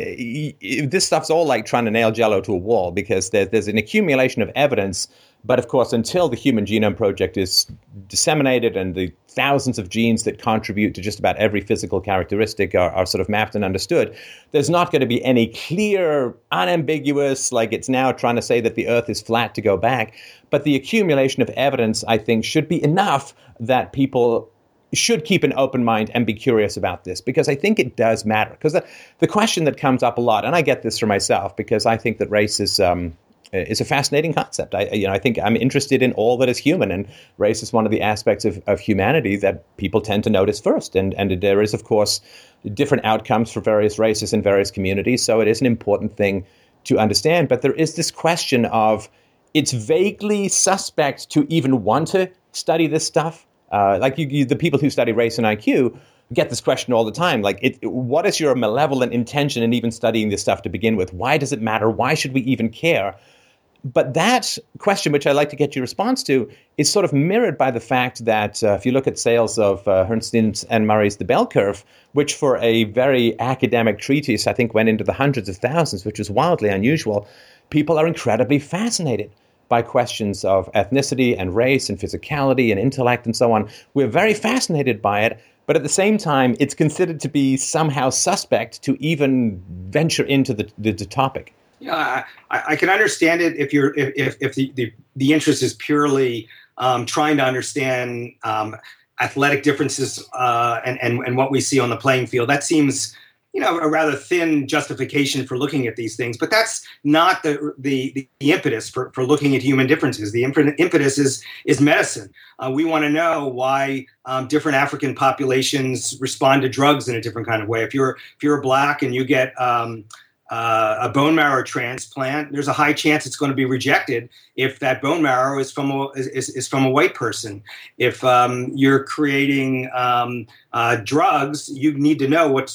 this stuff's all like trying to nail Jello to a wall because there's, there's an accumulation of evidence. But of course, until the Human Genome Project is disseminated and the thousands of genes that contribute to just about every physical characteristic are, are sort of mapped and understood, there's not going to be any clear, unambiguous, like it's now trying to say that the Earth is flat to go back. But the accumulation of evidence, I think, should be enough that people should keep an open mind and be curious about this because I think it does matter. Because the, the question that comes up a lot, and I get this for myself because I think that race is. Um, is a fascinating concept. I, you know, I think I'm interested in all that is human, and race is one of the aspects of, of humanity that people tend to notice first. And and there is, of course, different outcomes for various races and various communities. So it is an important thing to understand. But there is this question of it's vaguely suspect to even want to study this stuff uh, like you, you, the people who study race and IQ get this question all the time. Like, it, what is your malevolent intention in even studying this stuff to begin with? Why does it matter? Why should we even care? But that question, which I'd like to get your response to, is sort of mirrored by the fact that uh, if you look at sales of uh, and Murray's The Bell Curve, which for a very academic treatise, I think went into the hundreds of thousands, which was wildly unusual, people are incredibly fascinated by questions of ethnicity and race and physicality and intellect and so on. We're very fascinated by it, but at the same time, it's considered to be somehow suspect to even venture into the, the, the topic. Yeah, I, I, can understand it if you're if, if the, the, the interest is purely um, trying to understand um, athletic differences uh, and, and and what we see on the playing field. That seems you know a rather thin justification for looking at these things but that's not the the, the impetus for, for looking at human differences. The impetus is is medicine. Uh, we want to know why um, different african populations respond to drugs in a different kind of way. If you're if you're black and you get um, uh, a bone marrow transplant, there's a high chance it's going to be rejected if that bone marrow is from a, is, is from a white person. If um, you're creating um, uh, drugs, you need to know what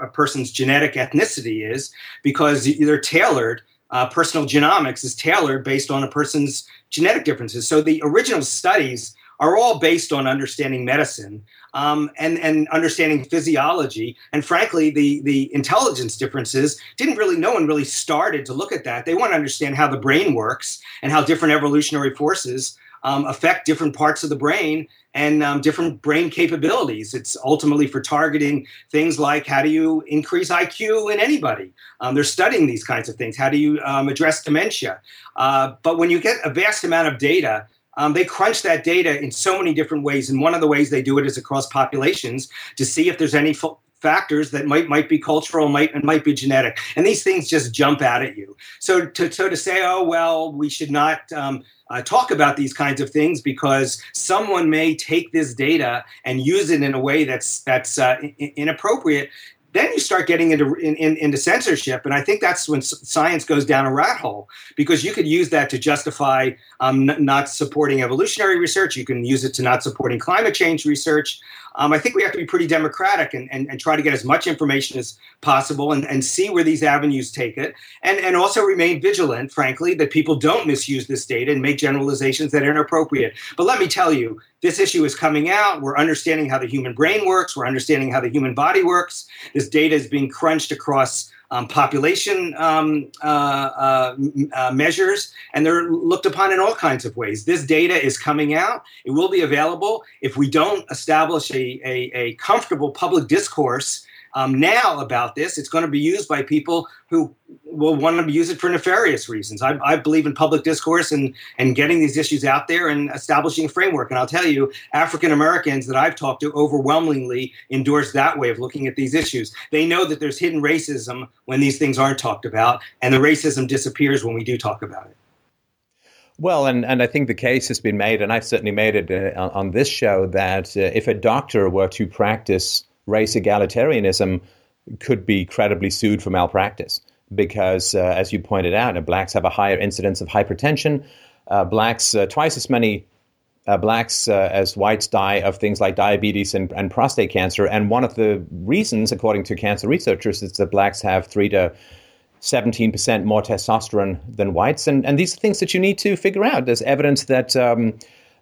a person's genetic ethnicity is because they're tailored. Uh, personal genomics is tailored based on a person's genetic differences. So the original studies are all based on understanding medicine um, and and understanding physiology. And frankly, the the intelligence differences didn't really. No one really started to look at that. They want to understand how the brain works and how different evolutionary forces um, affect different parts of the brain and um, different brain capabilities. It's ultimately for targeting things like how do you increase IQ in anybody? Um, they're studying these kinds of things. How do you um, address dementia? Uh, but when you get a vast amount of data, um, they crunch that data in so many different ways, and one of the ways they do it is across populations to see if there's any factors that might might be cultural, might and might be genetic, and these things just jump out at you. So to so to say, oh well, we should not. Um, uh, talk about these kinds of things because someone may take this data and use it in a way that's that's uh, inappropriate then you start getting into in, in, into censorship, and I think that's when science goes down a rat hole because you could use that to justify um, n- not supporting evolutionary research. You can use it to not supporting climate change research. Um, I think we have to be pretty democratic and, and, and, try to get as much information as possible and, and see where these avenues take it, and and also remain vigilant, frankly, that people don't misuse this data and make generalizations that are inappropriate. But let me tell you, this issue is coming out. We're understanding how the human brain works. We're understanding how the human body works. This data is being crunched across um, population um, uh, uh, uh, measures, and they're looked upon in all kinds of ways. This data is coming out. It will be available. If we don't establish a, a, a comfortable public discourse um, now about this. It's going to be used by people who will want to use it for nefarious reasons. I, I, believe in public discourse and, and getting these issues out there and establishing a framework. And I'll tell you, African Americans that I've talked to overwhelmingly endorse that way of looking at these issues. They know that there's hidden racism when these things aren't talked about, and the racism disappears when we do talk about it. Well, and, and I think the case has been made, and I've certainly made it uh, on, this show, that uh, if a doctor were to practice race egalitarianism could be credibly sued for malpractice because, uh, as you pointed out, blacks have a higher incidence of hypertension. Uh, blacks, uh, twice as many uh, blacks uh, as whites die of things like diabetes and, and, prostate cancer. And one of the reasons, according to cancer researchers, is that blacks have three to 17% more testosterone than whites. And, and these are things that you need to figure out. There's evidence that um,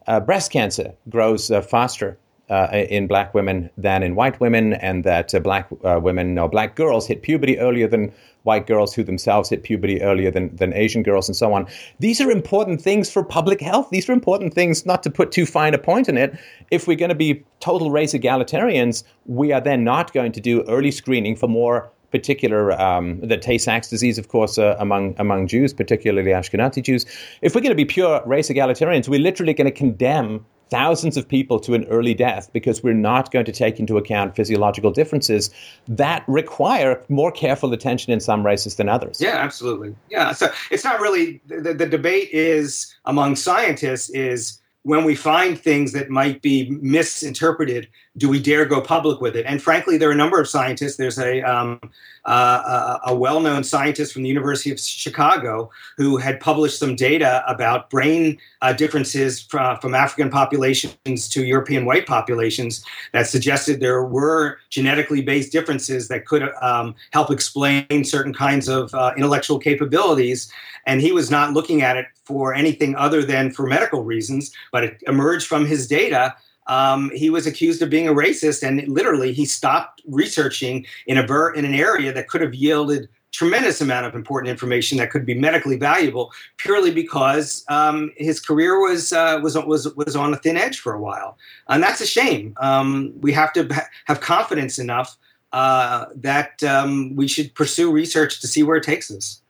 uh, breast cancer grows faster uh, in black women than in white women, and that uh, black uh, women or black girls hit puberty earlier than white girls who themselves hit puberty earlier than, than Asian girls, and so on. These are important things for public health. These are important things, not to put too fine a point in it. If we're going to be total race egalitarians, we are then not going to do early screening for more particular um, the Tay-Sachs disease, of course, uh, among among Jews, particularly Ashkenazi Jews. If we're going to be pure race egalitarians, we're literally going to condemn thousands of people to an early death because we're not going to take into account physiological differences that require more careful attention in some races than others. Yeah, absolutely. Yeah, so it's not really the, the debate is among scientists is when we find things that might be misinterpreted, do we dare go public with it? And frankly, there are a number of scientists. There's a um, uh, a, well-known scientist from the University of Chicago who had published some data about brain uh, differences from, from African populations to European white populations that suggested there were genetically based differences that could um, help explain certain kinds of uh, intellectual capabilities. And he was not looking at it for anything other than for medical reasons, but it emerged from his data um, he was accused of being a racist, and literally he stopped researching in a ver- in an area that could have yielded tremendous amount of important information that could be medically valuable, purely because um, his career was uh, was was was on a thin edge for a while, and that's a shame. Um, we have to ha- have confidence enough uh, that um, we should pursue research to see where it takes us.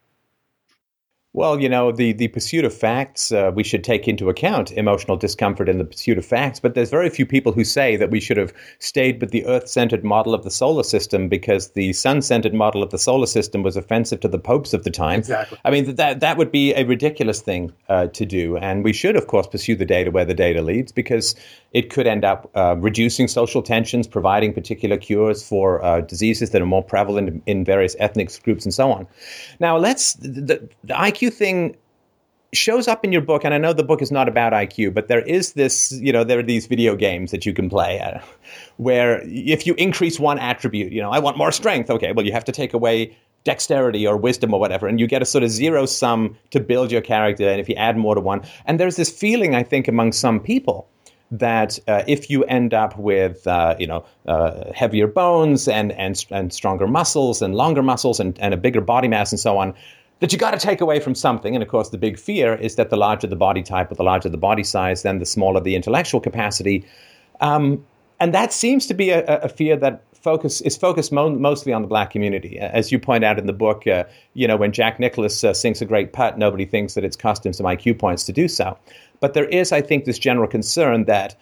Well, you know, the, the pursuit of facts, uh, we should take into account emotional discomfort in the pursuit of facts, but there's very few people who say that we should have stayed with the Earth centered model of the solar system because the sun centered model of the solar system was offensive to the popes of the time. Exactly. I mean, that, that would be a ridiculous thing uh, to do. And we should, of course, pursue the data where the data leads because it could end up uh, reducing social tensions, providing particular cures for uh, diseases that are more prevalent in various ethnic groups, and so on. Now, let's the, the IQ thing shows up in your book, and I know the book is not about IQ, but there is this, you know, there are these video games that you can play uh, where if you increase one attribute, you know, I want more strength. Okay, well, you have to take away dexterity or wisdom or whatever, and you get a sort of zero sum to build your character. And if you add more to one, and there's this feeling, I think, among some people that uh, if you end up with uh, you know uh, heavier bones and, and and stronger muscles and longer muscles and, and a bigger body mass and so on, that you got to take away from something. And of course, the big fear is that the larger the body type or the larger the body size, then the smaller the intellectual capacity. Um, and that seems to be a, a fear that focus is focused mo- mostly on the black community. As you point out in the book, uh, you know, when Jack Nicklaus uh, a great putt, nobody thinks that it's cost some IQ points to do so. But there is, I think, this general concern that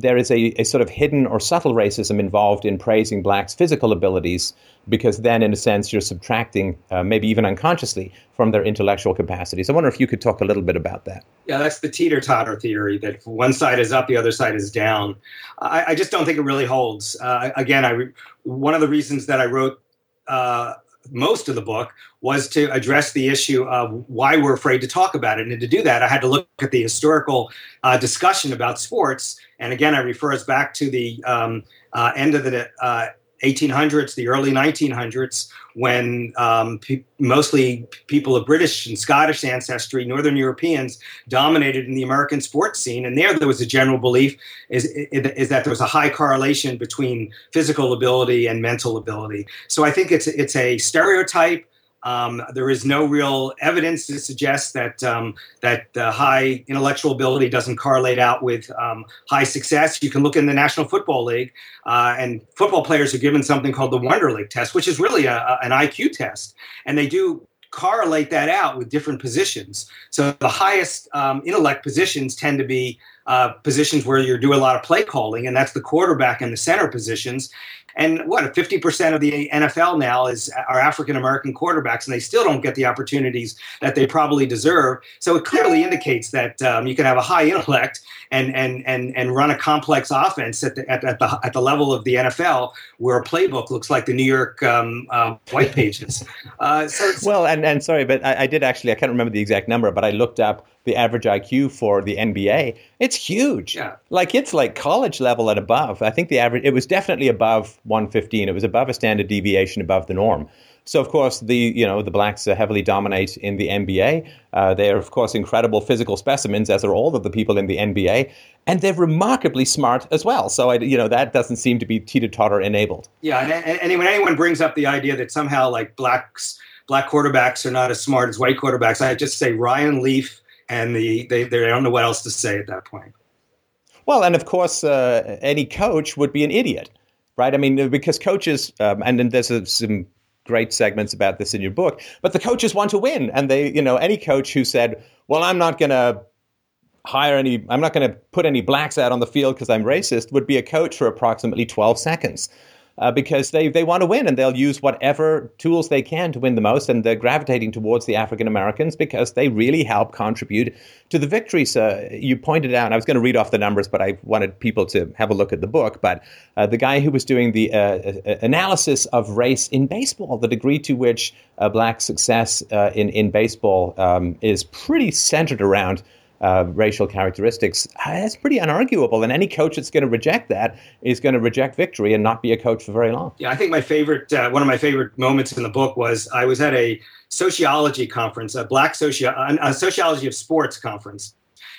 there is a, a, sort of hidden or subtle racism involved in praising blacks' physical abilities, because then, in a sense, you're subtracting, uh, maybe even unconsciously, from their intellectual capacities. I wonder if you could talk a little bit about that. Yeah, that's the teeter totter theory that one side is up, the other side is down. I, I just don't think it really holds. Uh, again, I re- one of the reasons that I wrote. Uh, most of the book was to address the issue of why we're afraid to talk about it. And to do that, I had to look at the historical uh, discussion about sports. And again, I refer us back to the um, uh, end of the uh, 1800s, the early 1900s, when um, pe- mostly people of British and Scottish ancestry, Northern Europeans, dominated in the American sports scene. And there, there was a general belief is, is that there was a high correlation between physical ability and mental ability. So I think it's it's a stereotype. Um, there is no real evidence to suggest that um, that uh, high intellectual ability doesn't correlate out with um, high success. You can look in the National Football League, uh, and football players are given something called the Wonder Wonderlic test, which is really a, a, an IQ test, and they do correlate that out with different positions. So the highest um, intellect positions tend to be uh, positions where you're doing a lot of play calling, and that's the quarterback and the center positions. And what, 50% of the NFL now is are African American quarterbacks, and they still don't get the opportunities that they probably deserve. So it clearly indicates that um, you can have a high intellect and and and and run a complex offense at the at, at the at the level of the NFL, where a playbook looks like the New York um, uh, White Pages. Uh, so well, and and sorry, but I, I did actually I can't remember the exact number, but I looked up the average IQ for the NBA, it's huge. Yeah. Like it's like college level and above. I think the average it was definitely above 115. It was above a standard deviation above the norm. So of course the you know the blacks heavily dominate in the NBA. Uh, they're of course incredible physical specimens, as are all of the people in the NBA, and they're remarkably smart as well. So I, you know that doesn't seem to be teeter totter enabled. Yeah, and, and when anyone brings up the idea that somehow like blacks black quarterbacks are not as smart as white quarterbacks, I just say Ryan Leaf and the they, they don't know what else to say at that point. Well, and of course, uh, any coach would be an idiot, right? I mean, because coaches, um, and then there's a, some great segments about this in your book, but the coaches want to win, and they, you know, any coach who said, "Well, I'm not going to." hire any i'm not going to put any blacks out on the field because i'm racist would be a coach for approximately 12 seconds uh, because they, they want to win and they'll use whatever tools they can to win the most. And they're gravitating towards the African Americans because they really help contribute to the victories. Uh, you pointed out, I was going to read off the numbers, but I wanted people to have a look at the book. But uh, the guy who was doing the uh, uh, analysis of race in baseball, the degree to which uh, black success in, in baseball um, is pretty centered around uh, racial characteristics, that's pretty unarguable. And any coach that's going to reject that is going to reject victory and not be a coach for very long. Yeah, I think my favorite, uh, one of my favorite moments in the book was I was at a sociology conference, a black socio- a sociology of sports conference.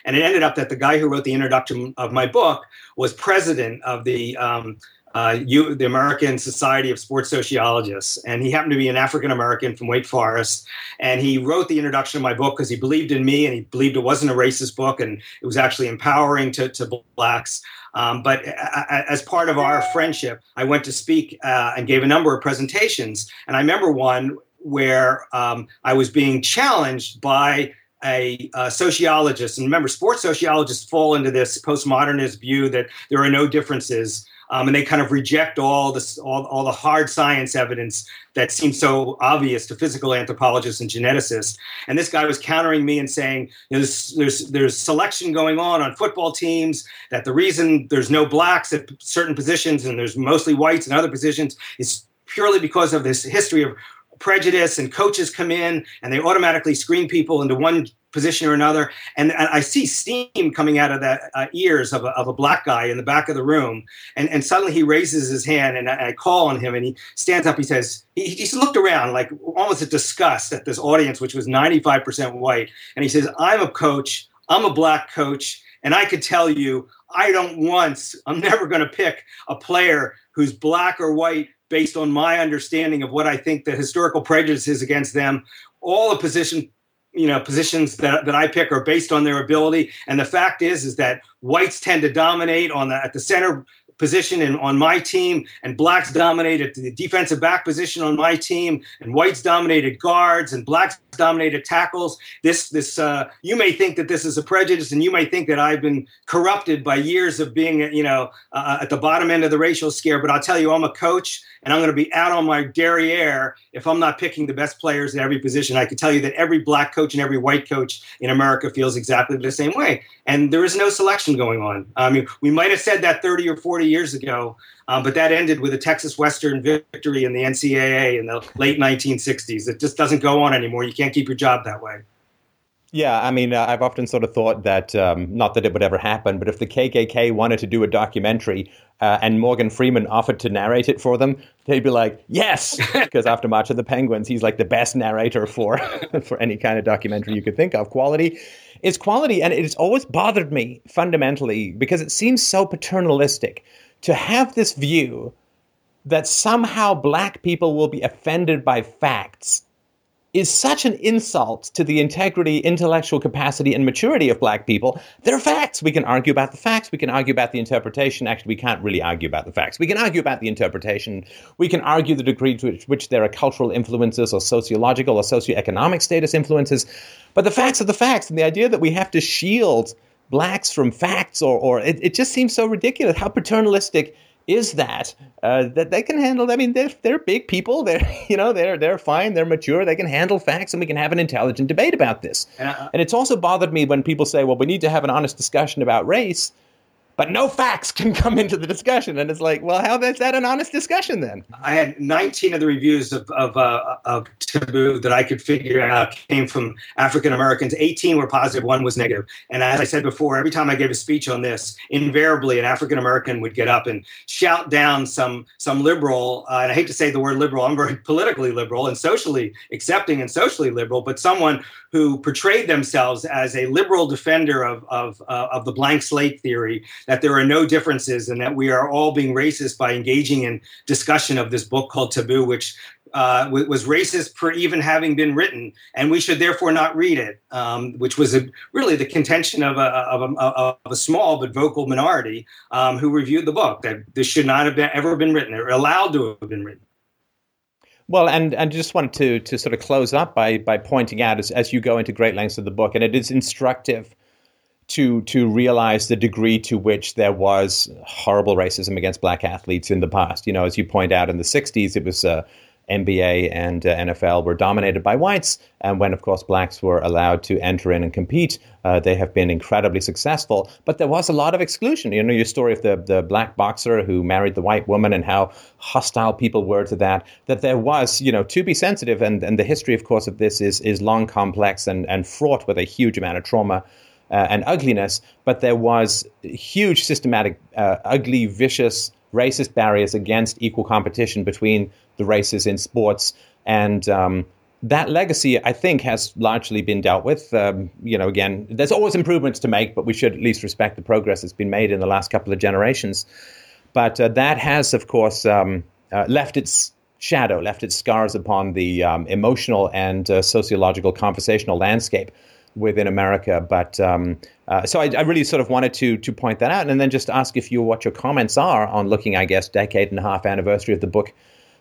And it ended up that the guy who wrote the introduction of my book was president of the um, uh, the American Society of Sports Sociologists, and he happened to be an African American from Wake Forest. And he wrote the introduction of my book because he believed in me and he believed it wasn't a racist book and it was actually empowering to, to blacks. Um, but as part of our friendship, I went to speak uh, and gave a number of presentations. And I remember one where um, I was being challenged by a, sociologist. And remember, sports sociologists fall into this postmodernist view that there are no differences. Um, and they kind of reject all this, all, all the hard science evidence that seems so obvious to physical anthropologists and geneticists. And this guy was countering me and saying, you know, there's, there's, there's selection going on on football teams, that the reason there's no blacks at certain positions and there's mostly whites in other positions is purely because of this history of prejudice and coaches come in and they automatically screen people into one position or another. And, and I see steam coming out of the uh, ears of a, of a black guy in the back of the room. And, and suddenly he raises his hand and I, I call on him and he stands up. He says, he, he just looked around like almost a disgust at this audience, which was 95% white. And he says, I'm a coach. I'm a black coach. And I could tell you, I don't once, I'm never going to pick a player who's black or white based on my understanding of what I think the historical prejudice is against them. All the position you know positions that, that I pick are based on their ability. And the fact is is that whites tend to dominate on the at the center position in, on my team, and blacks dominated the defensive back position on my team, and whites dominated guards, and blacks dominated tackles. This, this, uh, you may think that this is a prejudice, and you may think that I've been corrupted by years of being, you know, uh, at the bottom end of the racial scale. But I'll tell you, I'm a coach, and I'm going to be out on my derriere if I'm not picking the best players in every position. I can tell you that every black coach and every white coach in America feels exactly the same way, and there is no selection going on. I mean, we might have said that 30 or 40 years ago, um, but that ended with a Texas Western victory in the NCAA in the late 1960s. It just doesn't go on anymore. You can't keep your job that way. Yeah, I mean, uh, I've often sort of thought that, um, not that it would ever happen, but if the KKK wanted to do a documentary uh, and Morgan Freeman offered to narrate it for them, they'd be like, yes, because after March of the Penguins, he's like the best narrator for for any kind of documentary you could think of. Quality is quality, and it's always bothered me fundamentally because it seems so paternalistic to have this view that somehow black people will be offended by facts is such an insult to the integrity, intellectual capacity, and maturity of black people. They're facts. We can argue about the facts. We can argue about the interpretation. Actually, we can't really argue about the facts. We can argue about the interpretation. We can argue the degree to which, which there are cultural influences or sociological or socioeconomic status influences. But the facts are the facts. And the idea that we have to shield blacks from facts or, or it, it just seems so ridiculous. How paternalistic is that uh, that they can handle. I mean, they're they're big people. They're you know they're they're fine. They're mature. They can handle facts, and we can have an intelligent debate about this. And, uh, and it's also bothered me when people say, "Well, we need to have an honest discussion about race." But no facts can come into the discussion. And it's like, well, how is that an honest discussion then? I had 19 of the reviews of, of, uh, of Taboo that I could figure out came from African Americans. 18 were positive, one was negative. And as I said before, every time I gave a speech on this, invariably an African American would get up and shout down some, some liberal, uh, and I hate to say the word liberal, I'm very politically liberal and socially accepting and socially liberal, but someone who portrayed themselves as a liberal defender of, of, uh, of the blank slate theory, that there are no differences and that we are all being racist by engaging in discussion of this book called Taboo, which uh, was racist for even having been written, and we should therefore not read it, um, which was a, really the contention of a, of, a, of a, small but vocal minority um, who reviewed the book, that this should not have been, ever been written or allowed to have been written. Well, and and just wanted to to sort of close up by by pointing out as as you go into great lengths of the book, and it is instructive to to realize the degree to which there was horrible racism against black athletes in the past. You know, as you point out in the '60s, it was uh, NBA and uh, NFL were dominated by whites, and when, of course, blacks were allowed to enter in and compete, uh, they have been incredibly successful. But there was a lot of exclusion. You know, your story of the, the black boxer who married the white woman and how hostile people were to that, that there was, you know, to be sensitive, and, and the history, of course, of this is, is long, complex, and, and fraught with a huge amount of trauma. Uh, and ugliness, but there was huge systematic, uh, ugly, vicious racist barriers against equal competition between the races in sports. And um, that legacy, I think, has largely been dealt with. Um, you know, again, there's always improvements to make, but we should at least respect the progress that's been made in the last couple of generations. But uh, that has, of course, um, uh, left its shadow, left its scars upon the um, emotional and uh, sociological conversational landscape within America. But um, uh, so I, I, really sort of wanted to to point that out, and then just ask if you what your comments are on looking, I guess, decade and a half anniversary of the book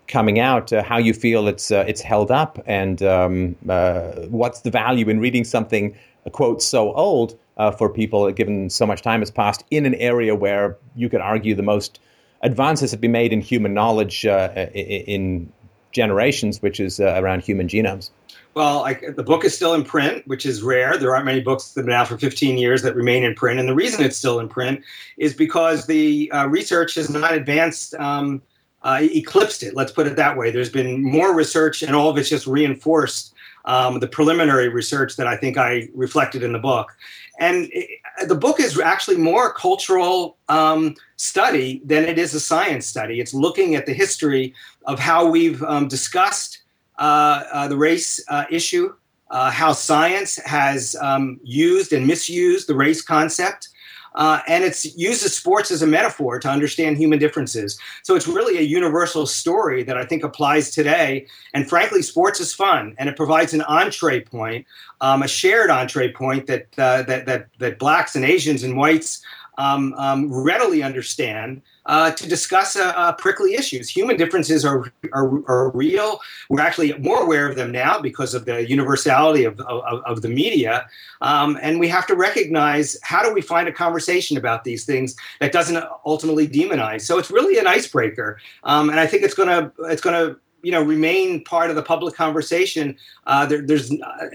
coming out, uh, how you feel it's uh, it's held up, and um, uh, what's the value in reading something quote so old uh, for people, given so much time has passed in an area where you could argue the most advances have been made in human knowledge uh, in generations, which is around human genomes. Well, I, the book is still in print, which is rare. There aren't many books that have been out for 15 years that remain in print. And the reason it's still in print is because the uh, research has not advanced, um, uh, eclipsed it. Let's put it that way. There's been more research, and all of it's just reinforced um, the preliminary research that I think I reflected in the book. And it, the book is actually more a cultural um, study than it is a science study. It's looking at the history of how we've um, discussed the race uh, issue, uh, how science has um, used and misused the race concept, uh, and it's uses sports as a metaphor to understand human differences. So it's really a universal story that I think applies today. And frankly, sports is fun, and it provides an entree point, um, a shared entree point that uh, that that that blacks and Asians and whites um, um, readily understand uh, to discuss uh, uh, prickly issues. Human differences are, are, are, real. We're actually more aware of them now because of the universality of, of, of the media. Um, and we have to recognize how do we find a conversation about these things that doesn't ultimately demonize. So it's really an icebreaker. Um, and I think it's going to it's going to you know remain part of the public conversation. Uh, there, there's uh,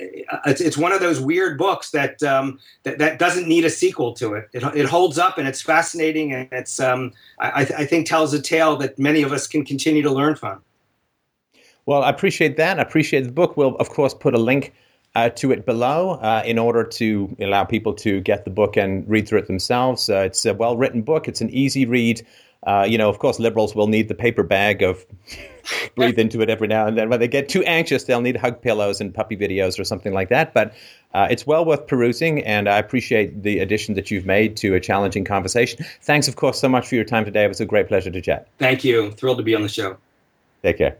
it's, it's, one of those weird books that, um, that that doesn't need a sequel to it. It, it holds up and it's fascinating and it's um, I, I think tells a tale that many of us can continue to learn from. Well, I appreciate that. I appreciate the book. We'll of course put a link. Uh, to it below uh, in order to allow people to get the book and read through it themselves. Uh, it's a well written book. It's an easy read. Uh, you know, of course, liberals will need the paper bag of breathe into it every now and then. When they get too anxious, they'll need hug pillows and puppy videos or something like that. But uh, it's well worth perusing, and I appreciate the addition that you've made to a challenging conversation. Thanks, of course, so much for your time today. It was a great pleasure to chat. Thank you. Thrilled to be on the show. Take care.